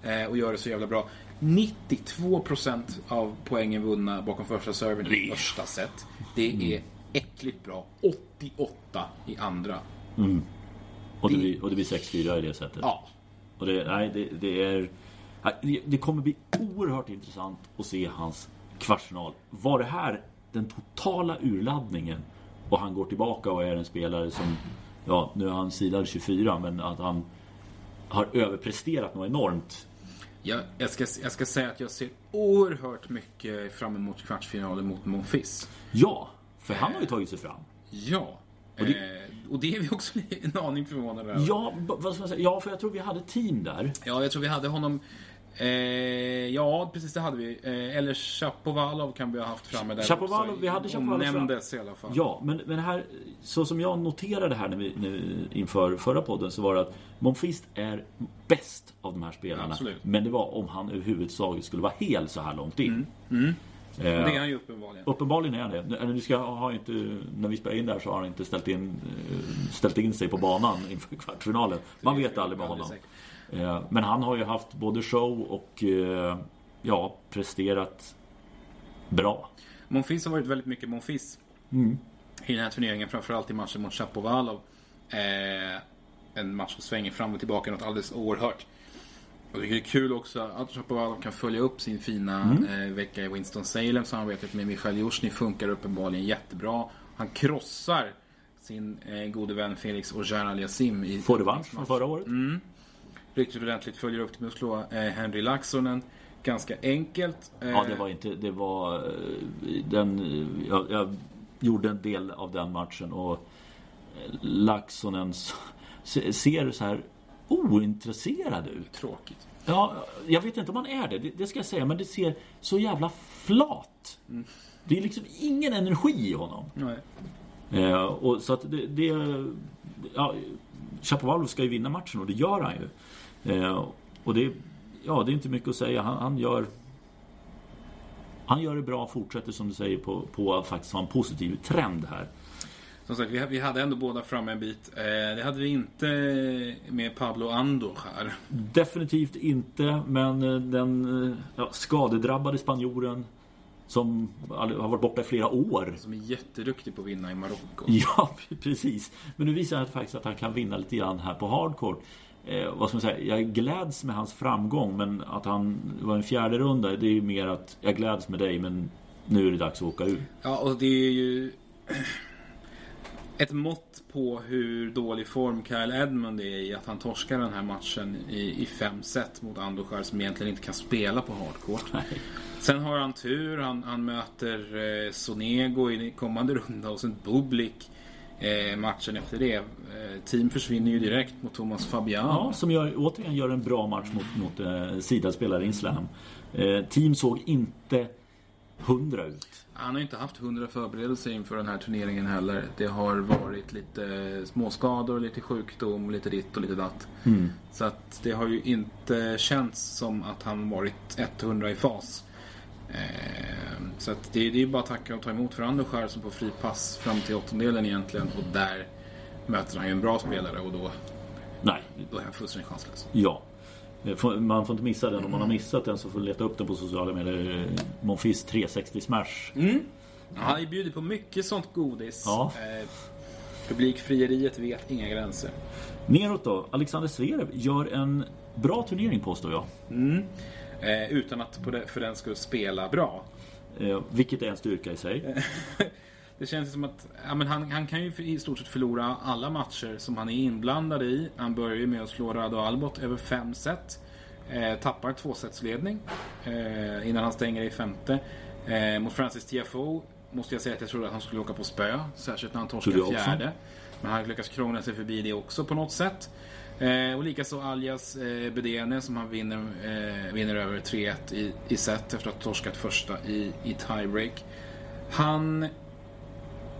Eh, och gör det så jävla bra. 92% av poängen vunna bakom första serven i första set. Det är äckligt bra. 88 i andra.
Och det blir, och det blir 6-4 i det sättet.
Ja,
Och det, nej, det, det är... Det kommer bli oerhört intressant att se hans kvartsfinal. Var det här den totala urladdningen? Och han går tillbaka och är en spelare som... Ja, nu är han sidad 24 men att han har överpresterat något enormt.
Jag, jag, ska, jag ska säga att jag ser oerhört mycket fram emot kvartsfinalen mot Monfils.
Ja, för han har ju tagit sig fram.
Ja. Och
det-
eh, och det är vi också en aning förvånade över.
Ja, b- vad ska man säga? ja, för jag tror vi hade team där.
Ja, jag tror vi hade honom... Eh, ja, precis det hade vi. Eh, eller Chapovalov kan vi ha haft framme där
Shapovalov,
också.
vi hade Shapovalov fram-
Omnämndes i alla fall.
Ja, men, men här, så som jag noterade här när vi, när, inför förra podden så var det att Monfils är bäst av de här spelarna.
Absolut.
Men det var om han överhuvudtaget skulle vara hel så här långt in.
Mm,
Eh,
Det är han ju uppenbarligen.
Uppenbarligen är han det. Nu ska, har inte, när vi spelar in där så har han inte ställt in, eh, ställt in sig på banan inför kvartsfinalen. Man vet aldrig med honom.
säkert.
Eh, Men han har ju haft både show och eh, ja, presterat bra.
Monfils har varit väldigt mycket Monfils
Mm.
i den här turneringen. Framförallt i matchen mot Chapovalov. Eh, en match som svänger fram och tillbaka något alldeles oerhört. Och det är kul också att Chapovalov kan följa upp sin fina
Mm.
eh, vecka i Winston-Salem. Samarbetet med Michail Jusjny funkar uppenbarligen jättebra. Han krossar sin eh, gode vän Felix Auger Aliasim i
Får revansch från förra året.
Mm. Riktigt ordentligt. Följer upp det med att slå eh, Henry Laxonen. Ganska enkelt. Eh,
Ja, det var inte... Det var... eh, Den, jag, jag gjorde en del av den matchen och Laxonen ser så här ointresserad ut.
tråkigt.
Ja, jag vet inte om han är det, det, det ska jag säga, men det ser så jävla flat. Det är liksom ingen energi i honom.
Nej.
Eh, och så att det... det ja, Chapovalov ska ju vinna matchen och det gör han ju. Eh, och det, ja, det är inte mycket att säga. Han, han gör han gör det bra, fortsätter som du säger på, på att faktiskt ha en positiv trend här.
Som sagt, vi, vi hade ändå båda fram en bit. Eh, det hade vi inte med Pablo Andor här.
Definitivt inte, men eh, den eh, ja, skadedrabbade spanjoren som har varit borta i flera år.
Som är jätteduktig på att vinna i Marocko.
Ja, precis. Men nu visar han faktiskt att han kan vinna lite grann här på hardcore. Eh, vad ska man säga? Jag gläds med hans framgång men att han var en fjärde runda det är ju mer att jag gläds med dig men nu är det dags att åka ur.
Ja, och det är ju ett mått på hur dålig form Kyle Edmund är i att han torskar den här matchen i, i fem set mot Andochar som egentligen inte kan spela på hardcourt. Sen har han tur, han, han möter eh, Sonego i kommande runda och sen Bublik eh, matchen efter det. Eh, team försvinner ju direkt mot Thomas Fabian.
Ja, som gör, återigen gör en bra match mot, mot eh, Sida-spelare i Slam. Eh, team såg inte hundra ut.
Han har inte haft hundra förberedelser inför den här turneringen heller. Det har varit lite småskador, lite sjukdom, lite ditt och lite datt.
Mm.
Så att det har ju inte känts som att han varit 100 i fas. Eh, så det, det är bara att tacka och ta emot för Anderskär som på fri pass fram till åttondelen egentligen. Och där möter han ju en bra spelare och då,
Nej.
då är han fullständigt chanslös.
Ja. Man får inte missa den. Om man har missat den så får du leta upp den på sociala medier. Monfils 360 Smash.
Mm. Han är bjudit på mycket sånt godis.
Ja.
Eh, publikfrieriet vet inga gränser.
Neråt då. Alexander Zverev gör en bra turnering påstår jag.
Mm. Eh, utan att på det, för den skulle spela bra.
Eh, vilket är en styrka i sig.
det känns som att ja, men han, han kan ju i stort sett förlora alla matcher som han är inblandad i. Han börjar ju med att slå Rado Albot över fem set. Eh, tappar tvåsetsledning eh, innan han stänger i femte. Eh, mot Francis TFO måste jag säga att jag trodde att han skulle åka på spö. Särskilt när han torskade fjärde. Men han lyckas krångla sig förbi det också på något sätt. Eh, och likaså Aljas eh, Bedene som han vinner, eh, vinner över 3-1 i, i set efter att ha torskat första i, i tiebreak. Han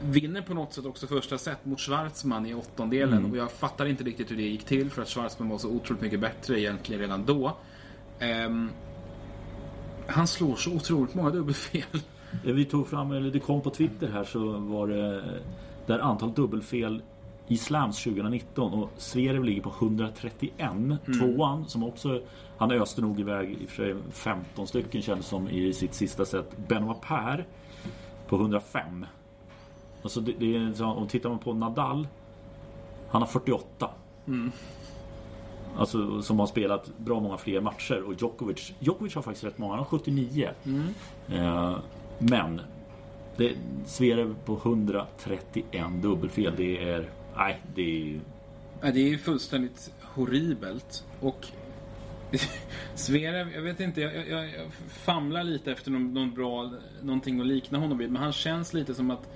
vinner på något sätt också första set mot Schwarzman i åttondelen. Mm. Och jag fattar inte riktigt hur det gick till för att Schwarzman var så otroligt mycket bättre egentligen redan då. Um, han slår så otroligt många dubbelfel.
Vi tog fram, eller det kom på Twitter här så var det där antal dubbelfel i Slams 2019 och Zverev ligger på 131. Mm. Tvåan som också, han öste nog iväg i och för sig 15 stycken kändes som i sitt sista set. Benoit Per på 105. Alltså det, det är, om tittar man på Nadal, han har 48.
Mm.
Alltså som har spelat bra många fler matcher och Djokovic, Djokovic har faktiskt rätt många, han har 79.
Mm.
Eh, men det, Zverev på 131 dubbelfel, det är Nej, det är
Ja, det är ju fullständigt horribelt. Och Zverev, jag vet inte, jag, jag, jag famlar lite efter någon, någon, bra, någonting att likna honom vid. Men han känns lite som att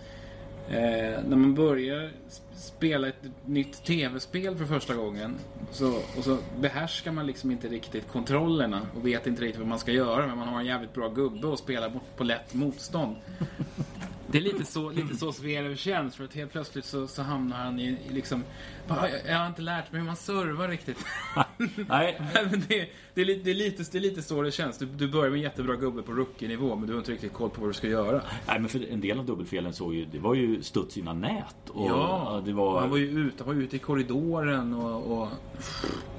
eh, när man börjar spela ett nytt tv-spel för första gången så, och så behärskar man liksom inte riktigt kontrollerna och vet inte riktigt vad man ska göra. Men man har en jävligt bra gubbe och spelar på lätt motstånd. Det är lite så, lite så Zverev känns för att helt plötsligt så, så hamnar han i, i liksom bara, Jag har inte lärt mig hur man servar riktigt.
Nej.
men det, det, är lite, det, är lite, det är lite så det känns. Du, du börjar med en jättebra gubbe på rookie-nivå men du har inte riktigt koll på vad du ska göra.
Nej men för en del av dubbelfelen såg ju, det var ju studs innan nät. Och
ja,
det var...
han var ju ute, var ute i korridoren och... och...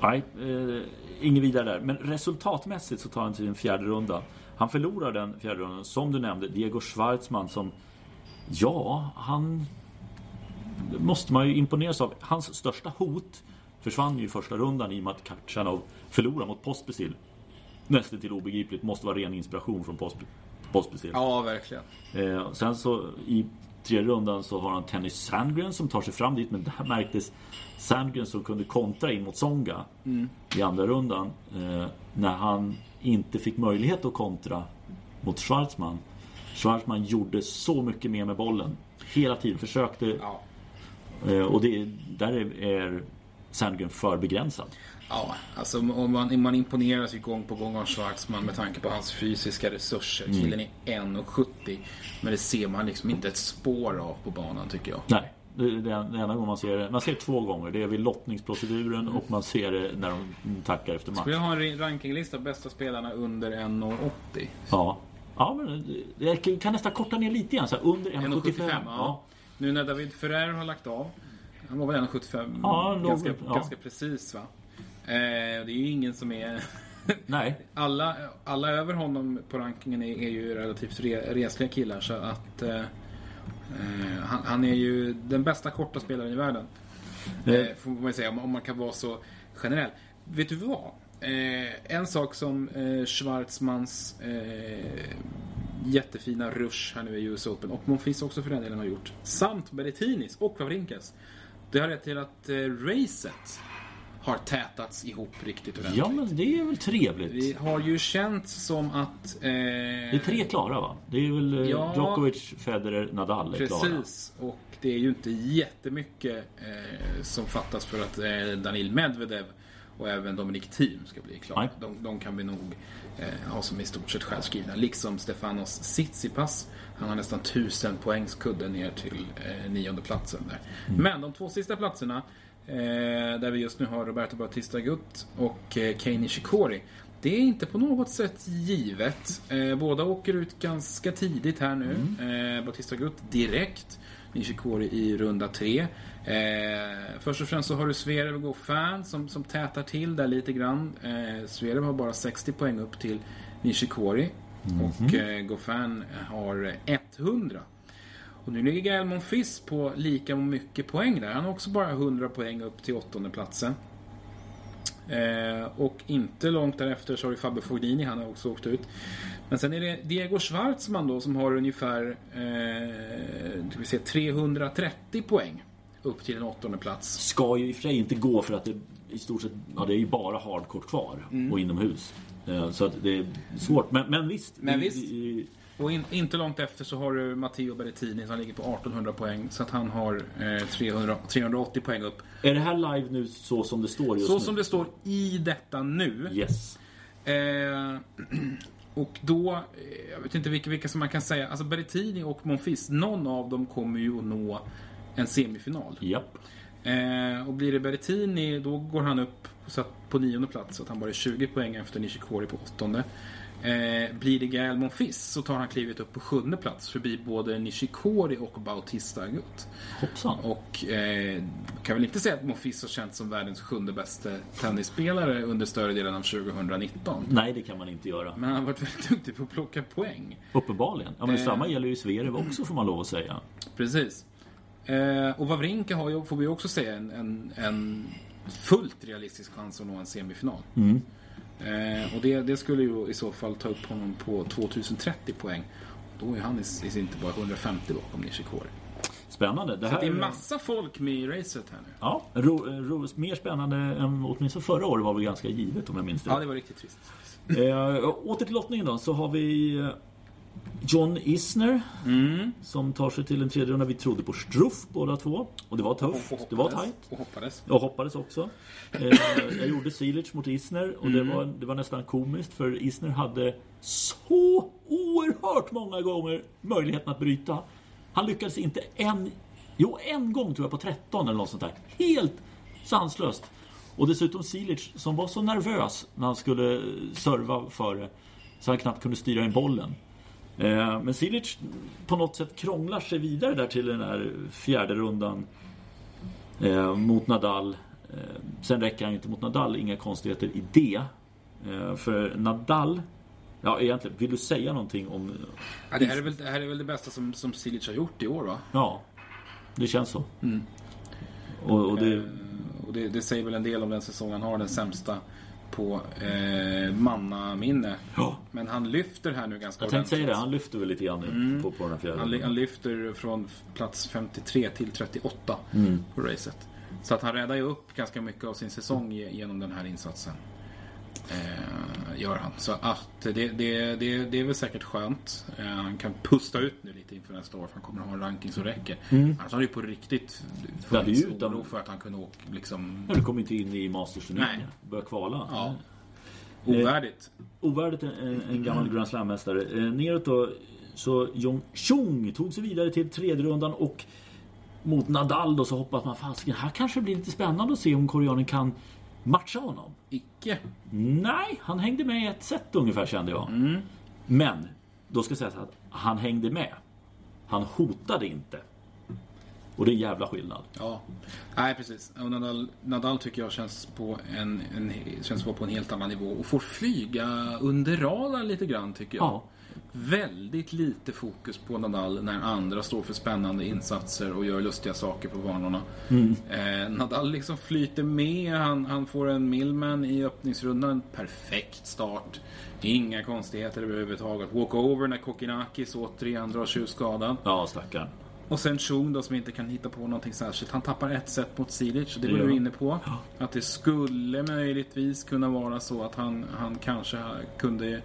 Nej, eh, inget vidare där. Men resultatmässigt så tar han till en fjärde runda. Han förlorar den fjärde rundan, som du nämnde, Diego Schwartzman som Ja, han måste man ju imponeras av. Hans största hot försvann ju i första rundan i och med att Kachanov förlorade mot Pospisil. Nästan till obegripligt. Måste vara ren inspiration från Posp Pospisil.
Ja, verkligen.
Eh, sen så i tredje rundan så har han Tennis Sandgren som tar sig fram dit. Men där märktes Sandgren som kunde kontra in mot Songa
mm.
i andra rundan. Eh, när han inte fick möjlighet att kontra mot Schwarzman Schwarzman gjorde så mycket mer med bollen. Hela tiden försökte.
Ja.
Eh, och det, där är, är Sandgren för begränsad.
Ja, alltså om man, man imponeras ju gång på gång av Schwarzman med tanke på hans fysiska resurser. Mm. Killen är 1,70. Men det ser man liksom inte ett spår av på banan tycker jag.
Nej, Det är det enda gången man ser det. Man ser det två gånger. Det är vid lottningsproceduren och man ser det när de tackar efter match.
Skulle jag ha en rankinglista på bästa spelarna under 1,80?
Ja. Ja, men jag kan nästan korta ner lite grann. Så här, under 1,75.
1,75, ja.
Ja.
Nu när David Ferrer har lagt av. Han var väl 1,75
Ja,
ganska,
ja.
ganska precis va? Eh, det är ju ingen som är...
Nej.
alla, alla över honom på rankingen är, är ju relativt re, resliga killar så att... Eh, eh, han, han är ju den bästa korta spelaren i världen. Eh, får man ju säga, om, om man kan vara så generell. Vet du vad? Eh, en sak som eh, Schwarzmans eh, jättefina rush här nu i US Open och Monfils också för den delen har gjort. Samt Berrettinis och Wawrinkas. Det har lett till att eh, racet har tätats ihop riktigt ordentligt.
Ja, men det är väl trevligt.
Vi har ju känt som att... Eh,
Det är tre klara va? Det är väl eh,
Ja.
Djokovic, Federer, Nadal är klara.
Precis, och det är ju inte jättemycket eh, som fattas för att eh, Danil Medvedev och även Dominic Thiem ska bli klara. De, de kan vi nog eh, ha som i stort sett självskrivna. Liksom Stefanos Tsitsipas. Han har nästan tusen poängs kudde ner till eh, nionde platsen där. Men de två sista platserna där vi just nu har Roberto Bautista Gut och eh, Kei Nishikori. Det är inte på något sätt givet. Eh, båda åker ut ganska tidigt här nu. Eh, Bautista Gut direkt. Nishikori i runda tre. Eh, först och främst så har du Zverev och Goffin som, som tätar till där lite grann. Eh, Zverev har bara 60 poäng upp till Nishikori. Och eh, Goffin har 100. Och nu ligger Gael Monfils på lika mycket poäng där. Han har också bara 100 poäng upp till åttonde platsen. Eh, och inte långt därefter så har du Fabio Fognini, han har också åkt ut. Men sen är det Diego Schwartzman då som har ungefär eh, vi se, 330 poäng upp till en åttonde plats.
Ska ju i och för sig inte gå för att det i stort sett, ja det är ju bara hardcourt kvar
Mm.
och inomhus. Eh, Så att det är svårt. Men, men visst.
Men
i-
visst.
i-
Och in, inte långt efter så har du Matteo Berrettini som ligger på 1800 poäng. Så att han har eh, 300, 380 poäng upp.
Är det här live nu så som det står just
Så
nu?
som det står i detta nu.
Yes.
Eh, och då, eh, jag vet inte vilka, vilka som man kan säga, alltså Berrettini och Monfils, någon av dem kommer ju att nå en semifinal.
Japp.
Eh, och blir det Berrettini, då går han upp så att, på nionde plats, så att han bara är 20 poäng efter Nishikori på åttonde. Eh, blir det Gael Monfils så tar han klivet upp på sjunde plats förbi både Nishikori och Bautista Agut.
Hoppsan.
Och eh, kan väl inte säga att Monfils har känts som världens sjunde bästa tennisspelare under större delen av 2019.
Nej, det kan man inte göra.
Men han har varit väldigt duktig på att plocka poäng.
Uppenbarligen. Ja, men
Eh.
samma gäller ju Zverev också får man lov att säga.
Precis. Eh, och Wawrinka har ju, får vi också säga, en, en, en fullt realistisk chans att nå en semifinal. Eh, och det, det skulle ju i så fall ta upp honom på 2030 poäng. Då är han i, i sin inte bara 150 bakom Nishikori.
Spännande. Det
Så
här
det är massa folk med i racet här nu.
Ja, ro, ro, mer spännande än åtminstone förra året var väl ganska givet om jag minns det.
Ja, det var riktigt trist.
Eh, åter till lottningen då, så har vi John Isner
Mm.
som tar sig till en tredje runda. Vi trodde på Struff båda två. Och det var tufft. Det var tajt.
Och hoppades.
Jag hoppades också. Eh, jag gjorde Silic mot Isner och det, var, det var nästan komiskt för Isner hade så oerhört många gånger möjligheten att bryta. Han lyckades inte en, jo en gång tror jag på 13 eller något sånt där. Helt sanslöst. Och dessutom Silic som var så nervös när han skulle serva före så han knappt kunde styra in bollen. Eh, Men Silic på något sätt krånglar sig vidare där till den här fjärde rundan eh, mot Nadal. Eh, sen räcker han inte mot Nadal, inga konstigheter i det. För Nadal, ja egentligen, vill du säga någonting om...
Ja, det, här är väl, det här är väl det bästa som, som Silic har gjort i år va?
Ja, det känns så. Och, och det,
och det, det säger väl en del om den säsong han har, den sämsta på eh, mannaminne.
ja,
Men han lyfter här nu ganska
jag tänkte säga det, han lyfter väl lite grann nu på, på den här fjärde.
Han, han lyfter från plats 53 till 38
Mm.
på racet. Så att han räddar ju upp ganska mycket av sin säsong ge- genom den här insatsen. Eh, gör han. Så att det, det, det, det är väl säkert skönt. Eh, han kan pusta ut nu lite inför nästa år för han kommer att ha en ranking som räcker. Annars har det ju på riktigt funnits oro för att han kunde åka liksom
Ja, du kommer inte in i Masters-turneringen.
Nej.
Börja kvala.
Ja. ovärdigt.
Ovärdigt en, en gammal Grand Slam-mästare. Eh, neråt då, så Jong Chung tog sig vidare till tredje rundan och mot Nadal då så hoppas man fasiken, här kanske blir lite spännande att se om koreanen kan matcha honom.
Icke.
Nej, han hängde med i ett set ungefär kände jag. Men, då ska sägas att han hängde med. Han hotade inte. Och det är en jävla skillnad.
Ja, nej precis. Nadal, Nadal tycker jag känns, på en, en, känns på en helt annan nivå och får flyga under radarn lite grann tycker jag.
Ja.
Väldigt lite fokus på Nadal när andra står för spännande insatser och gör lustiga saker på banorna. Eh, Nadal liksom flyter med, han, han får en Millman i öppningsrundan. Perfekt start. Inga konstigheter överhuvudtaget. Walkover när Kokinakis återigen drar tjuvskadan.
Ja, stackarn.
Och sen Chung då som inte kan hitta på någonting särskilt. Han tappar ett set mot Silic och det var
Ja.
du inne på. Att det skulle möjligtvis kunna vara så att han, han kanske kunde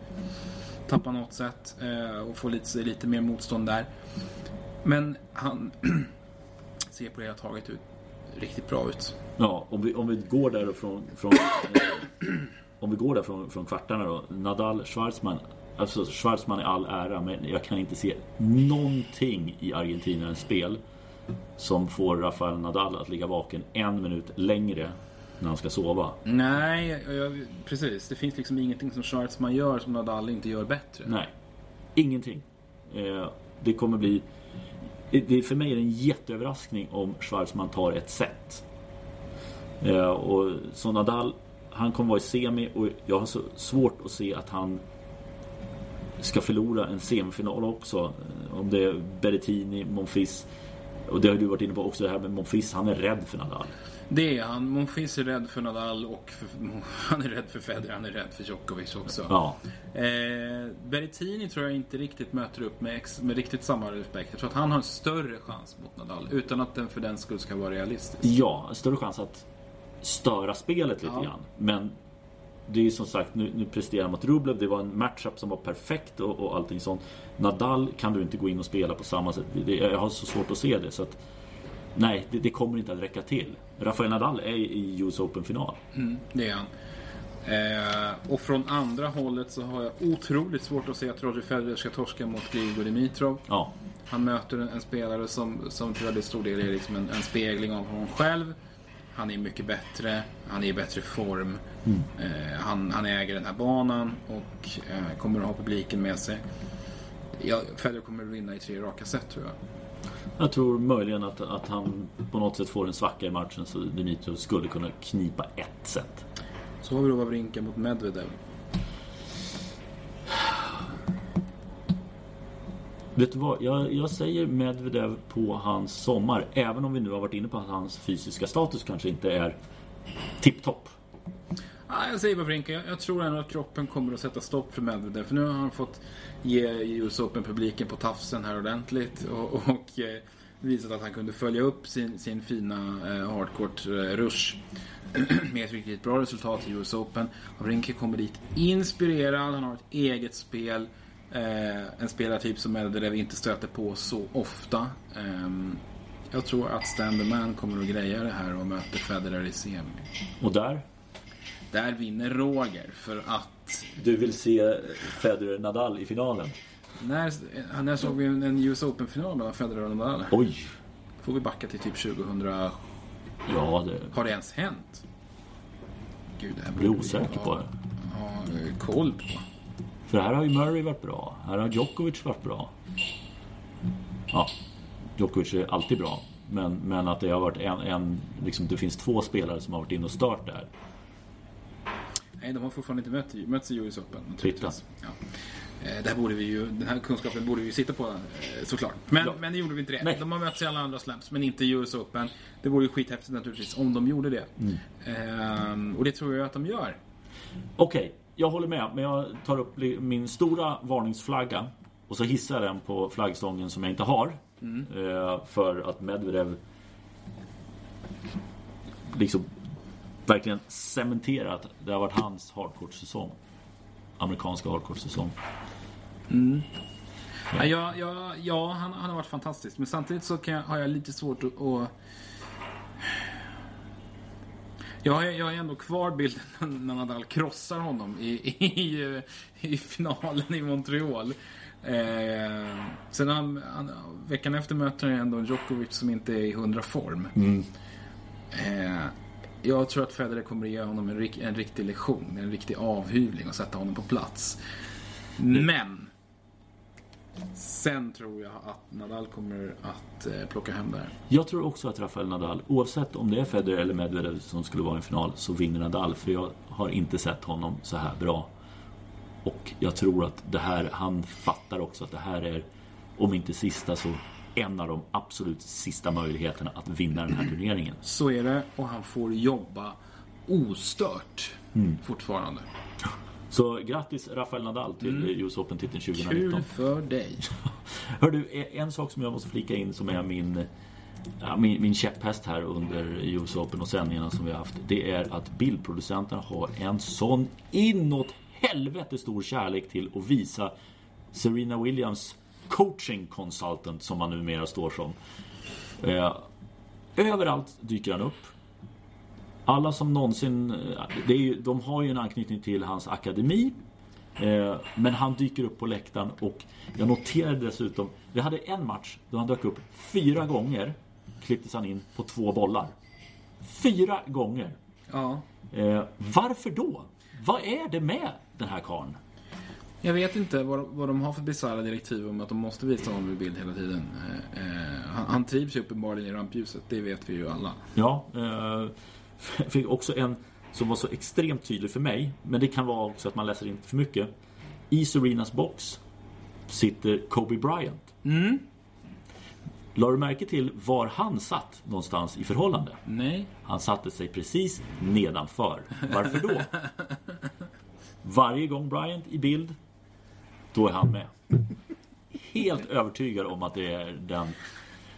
tappa något set eh, och få lite, lite mer motstånd där. Men han ser på det hela taget ut riktigt bra ut.
Ja, om vi, om vi går därifrån från, eh, om vi går där från, från kvartarna då. Nadal, Schwarzman. Alltså Schwarzman i all ära men jag kan inte se någonting i argentinarens spel som får Rafael Nadal att ligga vaken en minut längre när han ska sova.
Nej, jag, precis. Det finns liksom ingenting som Schwarzman gör som Nadal inte gör bättre.
Nej, ingenting. Eh, det kommer bli... Det, för mig är det en jätteöverraskning om Schwarzman tar ett set. Eh, och så Nadal, han kommer vara i semi och jag har så svårt att se att han ska förlora en semifinal också. Om det är Berrettini, Monfils. Och det har du varit inne på också det här med Monfils. Han är rädd för Nadal.
Det är han. Monfils är rädd för Nadal och för, han är rädd för Federer. Han är rädd för Djokovic också.
Ja,
Eh, Berrettini tror jag inte riktigt möter upp med, ex, med riktigt samma respekt. Jag tror att han har en större chans mot Nadal. Utan att den för den skull ska vara realistisk.
Ja, större chans att störa spelet lite
Ja.
grann. Men det är ju som sagt, nu, nu presterar mot Rublev. Det var en matchup som var perfekt och, och allting sånt. Nadal kan du inte gå in och spela på samma sätt. Det, jag har så svårt att se det. Så att, nej, det, det kommer inte att räcka till. Rafael Nadal är i US Open-final.
Mm, det är han. Eh, och från andra hållet så har jag otroligt svårt att se att Roger Federer ska torska mot Grigor Dimitrov.
Ja,
Han möter en, en spelare som, som till väldigt stor del är liksom en, en spegling av honom själv. Han är mycket bättre, han är i bättre form. Eh, han, han äger den här banan och eh, kommer att ha publiken med sig. Ja, Federer kommer att vinna i tre raka set tror jag.
jag tror möjligen att, att han på något sätt får en svacka i matchen så Dimitrov skulle kunna knipa ett set.
Så har vi då Wawrinka mot Medvedev.
Vet du vad? Jag, jag säger Medvedev på hans sommar. Även om vi nu har varit inne på att hans fysiska status kanske inte är tipptopp.
Ja, jag säger Wawrinka, jag, jag tror ändå att kroppen kommer att sätta stopp för Medvedev. För nu har han fått ge US Open-publiken på tafsen här ordentligt. Och, och eh, visat att han kunde följa upp sin, sin fina eh, hardcourt-rush eh, med ett riktigt bra resultat i US Open. Wawrinka kommer dit inspirerad, han har ett eget spel. Eh, en spelartyp som Medvedev inte stöter på så ofta. Ehm, jag tror att Stan the Man kommer att greja det här och möter Federer i semi.
Och där?
Där vinner Roger för att
Du vill se Federer Nadal i finalen?
när, när såg vi en US Open-final mellan Federer och Nadal?
Oj!
Får vi backa till typ 2000?
Ja, det
Har det ens hänt? Gud, det här
blir osäker på det.
Eh, koll på.
För här har ju Murray varit bra. Här har Djokovic varit bra. Ja, Djokovic är alltid bra. Men, men att det har varit en, en liksom, det finns två spelare som har varit inne och stört där.
Nej, de har fortfarande inte mött, mötts i US Open.
Titta.
Ja. Eh, Det här borde vi ju, den här kunskapen borde vi ju sitta på eh, såklart. Men,
Ja.
men det gjorde vi inte det.
Nej.
De har mötts i alla andra slams, men inte i US Open. Det vore ju skithäftigt naturligtvis om de gjorde det.
Mm.
Ehm, och det tror jag att de gör.
Okej, jag håller med. Men jag tar upp min stora varningsflagga. Och så hissar jag den på flaggstången som jag inte har. Eh, för att Medvedev liksom verkligen cementerar att det har varit hans hardcourt-säsong. Amerikanska hardcourt-säsong.
Ja, ja, ja, ja han, han har varit fantastisk. Men samtidigt så kan jag, har jag lite svårt att... att Jag har, jag har ändå kvar bilden när Nadal krossar honom i, i, i finalen i Montreal. Eh, sen han, han, veckan efter möter han ändå Djokovic som inte är i hundra form. Eh, jag tror att Federer kommer att ge honom en, en riktig lektion, en riktig avhyvling och sätta honom på plats. Men sen tror jag att Nadal kommer att eh, plocka hem det här.
Jag tror också att Rafael Nadal, oavsett om det är Federer eller Medvedev som skulle vara i en final, så vinner Nadal. För jag har inte sett honom så här bra. Och jag tror att det här, han fattar också att det här är, om inte sista så en av de absolut sista möjligheterna att vinna den här turneringen.
Så är det och han får jobba ostört fortfarande.
Så grattis Rafael Nadal till US Open-titeln 2019.
Kul för dig.
Hör du, en sak som jag måste flika in som är min, ja, min, min käpphäst här under US Open och sändningarna som vi har haft. Det är att bildproducenterna har en sån inåt helvete stor kärlek till att visa Serena Williams coaching consultant som han numera står som. Eh, överallt dyker han upp. Alla som någonsin... Det är ju, de har ju en anknytning till hans akademi. Eh, men han dyker upp på läktaren och jag noterade dessutom... Vi hade en match då han dök upp fyra gånger. Klipptes han in på två bollar. Fyra gånger.
Ja.
Eh, varför då? Vad är det med den här karln?
Jag vet inte vad, vad de har för bisarra direktiv om att de måste visa honom i bild hela tiden. Eh, eh, han, han trivs ju uppenbarligen i rampljuset, det vet vi ju alla.
Ja, eh, fick också en som var så extremt tydlig för mig. Men det kan vara också att man läser in för mycket. I Serenas box sitter Kobe Bryant.
Mm.
La du märke till var han satt någonstans i förhållande?
Nej.
Han satte sig precis nedanför. Varför då? Varje gång Bryant i bild, då är han med. Helt övertygad om att det är den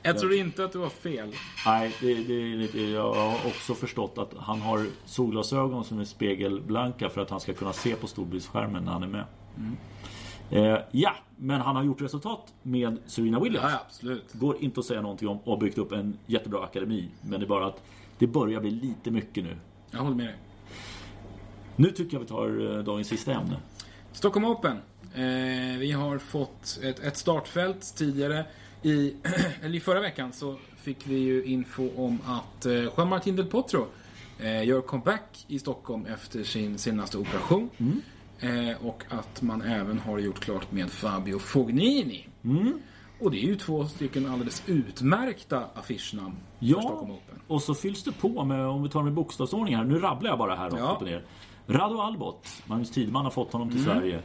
Jag tror inte att du har fel.
Nej, det, det är lite, jag har också förstått att han har solglasögon som är spegelblanka för att han ska kunna se på storbildsskärmen när han är med. Eh, ja, men han har gjort resultat med Serena Williams.
Ja, absolut.
Går inte att säga någonting om och har byggt upp en jättebra akademi. Men det är bara att det börjar bli lite mycket nu.
Jag håller med dig.
Nu tycker jag vi tar eh, dagens sista ämne.
Stockholm Open. Eh, vi har fått ett, ett startfält tidigare. I, eller I förra veckan så fick vi ju info om att eh, Juan Martín del Potro eh, gör comeback i Stockholm efter sin senaste operation. Eh, och att man även har gjort klart med Fabio Fognini. Och det är ju två stycken alldeles utmärkta affischnamn för Stockholm Open.
och så fylls det på med, om vi tar med bokstavsordning här. Nu rabblar jag bara här
Ja.
upp och ner. Rado Albot, Magnus Tidman har fått honom till
Mm.
Sverige.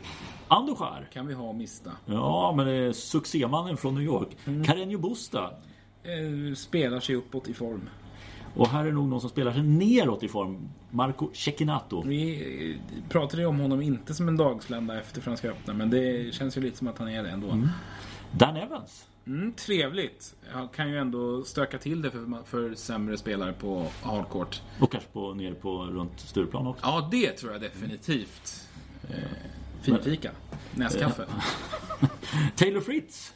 Andujar,
Kan vi ha och mista.
Ja, men det är succémannen från New York.
Mm.
Carreño Busta.
Eh, spelar sig uppåt i form.
Och här är nog någon som spelar sig neråt i form. Marco Cecchinato.
Vi eh, pratade ju om honom inte som en dagslända efter Franska öppna, men det känns ju lite som att han är det ändå. Mm.
Dan Evans.
Trevligt. Han kan ju ändå stöka till det för, för sämre spelare på hardcourt.
Och kanske på, ner på runt Stureplan också.
Ja, det tror jag definitivt. Eh, finfika. Näskaffe.
Taylor Fritz.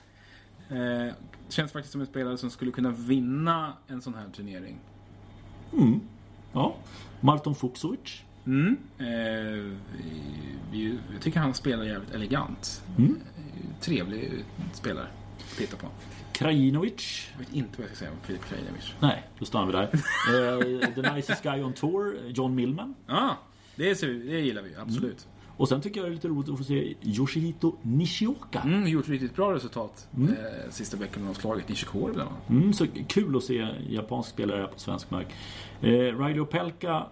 Eh, känns faktiskt som en spelare som skulle kunna vinna en sån här turnering.
Ja. Marton Fuxovic.
Mm. Eh, jag tycker han spelar jävligt elegant. Eh, trevlig spelare titta på.
Krajinovic.
Jag vet inte vad jag ska säga om Filip Krajinovic.
Nej, då stannar vi där. eh, The Nicest Guy on Tour. John Millman.
Ja, det, ser vi, det gillar vi absolut.
Och sen tycker jag det är lite roligt att få se Yoshihito Nishioka.
Mm, gjort riktigt bra resultat eh, sista veckan av slagit Nishikori bland annat.
Mm, så kul att se japansk spelare på svensk mark. Eh, Riley Opelka.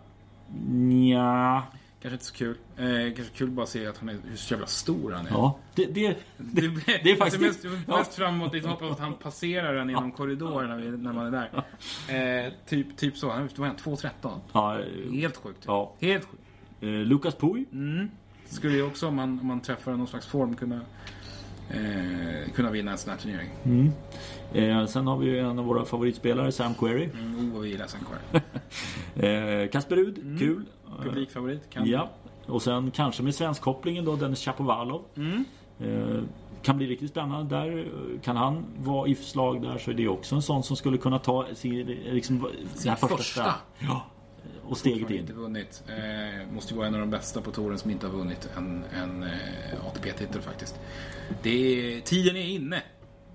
Nja.
Kanske inte så kul. Eh, kanske kul bara att se att han är, hur så jävla stor han är.
Ja, det, det,
Det,
det, är faktiskt...
mest, mest framåt lite hoppas att han passerar den genom korridoren när, vi, när man är där. Eh, typ, typ så. Han var 2.13.
Ja, eh,
Helt sjukt.
Ja.
Helt sjukt.
eh, Lukas Pui.
Skulle ju också om man, om man träffar någon slags form kunna, eh, kunna vinna en sån här turnering.
Eh, sen har vi ju en av våra favoritspelare, Sam Querrey.
Mm, oh, vad vi gillar sen kvar.
Eh, Kasper Rud, kul.
Publikfavorit. Kan.
Ja. Och sen kanske med svenskkopplingen då, Dennis Chapovalov. Eh, kan bli riktigt spännande där. Eh, Kan han vara i slag där så är det också en sån som skulle kunna ta sin, liksom, sin
första.
Ja. och steget in.
inte vunnit. Eh, måste ju vara en av de bästa på touren som inte har vunnit en, en eh, ATP-titel faktiskt. Det är, tiden är inne.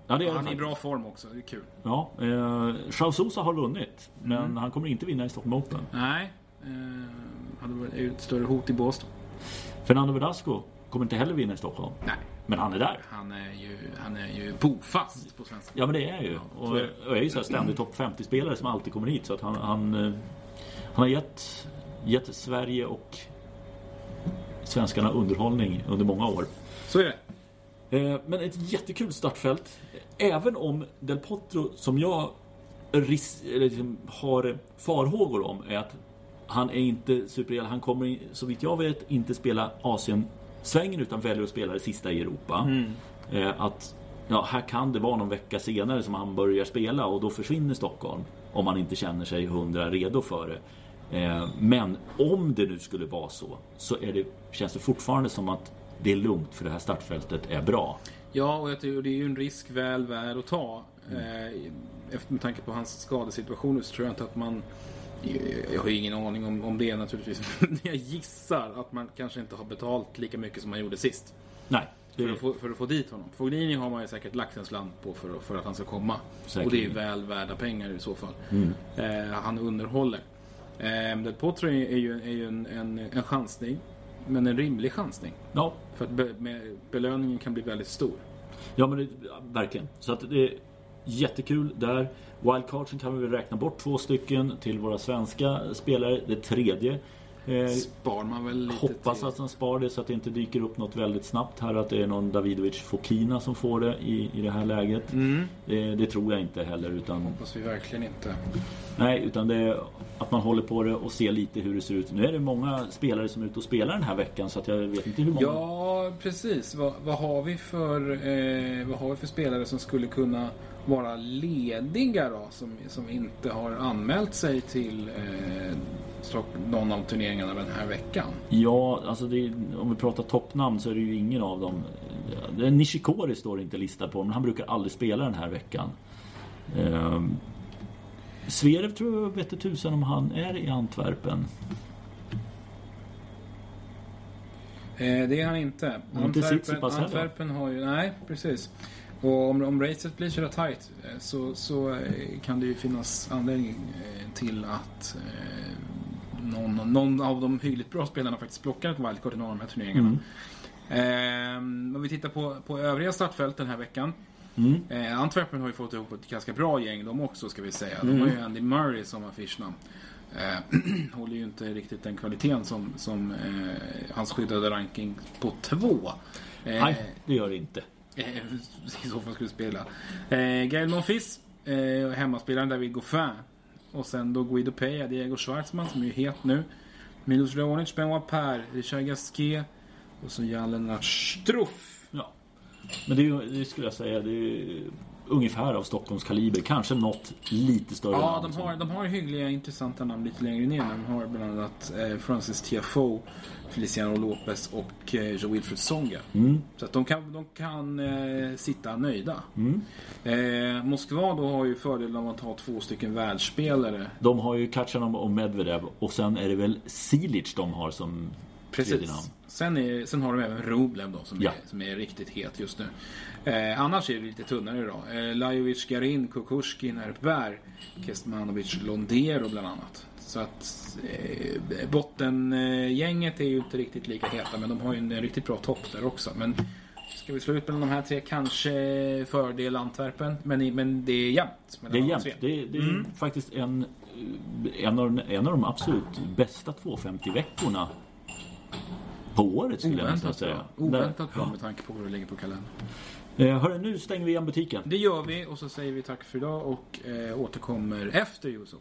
Ja, det är det
Han är i bra form också, det är kul.
Ja, eh, Charles Sousa har vunnit, men
Mm.
han kommer inte vinna i Stockholm Open.
Nej, hade varit ett större hot i Båstad.
Fernando Verdasco kommer inte heller vinna i Stockholm.
Nej,
Men han är där.
han är ju, han är ju bofast på svenska.
Ja men det är ju.
så
Och, och är ju så ständig topp 50-spelare som alltid kommer hit. Så att han, han, eh, han har gett, gett Sverige och svenskarna underhållning under många år.
Så är det.
Eh, Men ett jättekul startfält. Även om Del Potro, som jag liksom har farhågor om, är att han är inte superel. Han kommer, så vitt jag vet, inte spela Asien-svängen utan väljer att spela det sista i Europa. Eh, Att ja, här kan det vara någon vecka senare som han börjar spela och då försvinner Stockholm. Om man inte känner sig hundra redo för det. Eh, Men om det nu skulle vara så, så det, känns det fortfarande som att det är lugnt för det här startfältet är bra.
Ja, och jag tycker det är ju en risk väl värd att ta. Eh, efter, med tanke på hans skadesituation så tror jag inte att man... Jag har ju ingen aning om, om det naturligtvis. Jag gissar att man kanske inte har betalt lika mycket som man gjorde sist.
Nej,
För att få, för att få dit honom. Fognini har man ju säkert lagt en slant på för, för att han ska komma.
Säkert.
Och det är väl värda pengar i så fall.
Mm.
Eh, han underhåller. Eh, Potro är, ju, är ju en, en, en chansning. Men en rimlig chansning.
ja,
För att be, belöningen kan bli väldigt stor.
ja men det, verkligen. Så att det jättekul där. Wildcardsen kan vi väl räkna bort två stycken till våra svenska spelare. Det tredje eh,
Spar man väl lite
Hoppas
till.
att han spar det så att det inte dyker upp något väldigt snabbt här. Att det är någon Davidovic Fokina som får det i, i det här läget.
Mm.
Det, det tror jag inte heller. Utan,
Hoppas vi verkligen inte.
nej, utan det är att man håller på det och ser lite hur det ser ut. Nu är det många spelare som är ute och spelar den här veckan. Så att jag vet inte hur många.
Ja, precis. Vad, vad, har vi för, eh, vad har vi för spelare som skulle kunna vara lediga då? Som, som inte har anmält sig till eh, någon av turneringarna den här veckan.
Ja, alltså det, om vi pratar toppnamn så är det ju ingen av dem. Det Nishikori står inte listad på, men han brukar aldrig spela den här veckan. Ehm, Zverev tror jag vet tusan om han är i Antwerpen.
Eh, det är han inte.
Inte
Antwerpen,
heller.
Antwerpen har ju, nej precis. Och om, om racet blir så där tight eh, så, så eh, kan det ju finnas anledning eh, till att någon, någon av de hyggligt bra spelarna faktiskt plockar ett wildcard i någon av de här turneringarna.
Mm.
Eh, om vi tittar på, på övriga startfält den här veckan.
Mm.
Eh, Antwerpen har ju fått ihop ett ganska bra gäng de också ska vi säga. De
Mm.
har ju Andy Murray som affischnamn. Eh, håller ju inte riktigt den kvaliteten som, som eh, hans skyddade ranking på två.
Nej, det gör det inte.
Eh, I så fall skulle spela. Eh, Gael Monfils, eh, hemmaspelaren David Goffin. Och sen då Guido Peja, Diego Schwartzman som är ju het nu. Milos Raonic, Benoit Per, Richard Gasquet. Och så Jan Lennart Struff.
Ja. Men det, det skulle jag säga, det är ungefär av Stockholms kaliber. Kanske något lite större
Ja,
namn
de har, de har hyggliga, intressanta namn lite längre ner. De har bland annat eh, Francis Tiafoe, Feliciano Lopez och eh, Joe Wilfred Songa.
Mm.
Så att de kan, de kan eh, sitta nöjda.
Mm.
Eh, Moskva då har ju fördelen av att ha två stycken världsspelare.
De har ju Kachanov och Medvedev och sen är det väl Silic de har som.
Precis. Sen, är, sen har de även Rublev då, som,
Ja.
är, som är riktigt het just nu. Eh, annars är det lite tunnare idag. Eh, Lajovic, Garin, Kukushkin, Erpberg, Kestmanovic, Londero bland annat. Så att eh, bottengänget är ju inte riktigt lika heta, men de har ju en riktigt bra topp där också. Men ska vi slå ut mellan de här tre, kanske fördel Antwerpen. Men, men det är jämnt
Det är jämnt.
tre.
Det är, det är faktiskt en, en, av, en av de absolut bästa 250-veckorna på året skulle jag nästan
Oväntat
säga.
bra. Oväntat bra med tanke på vad det ligger på kalendern.
Eh, hörru, nu stänger vi igen butiken.
Det gör vi och så säger vi tack för idag och eh, återkommer efter Open.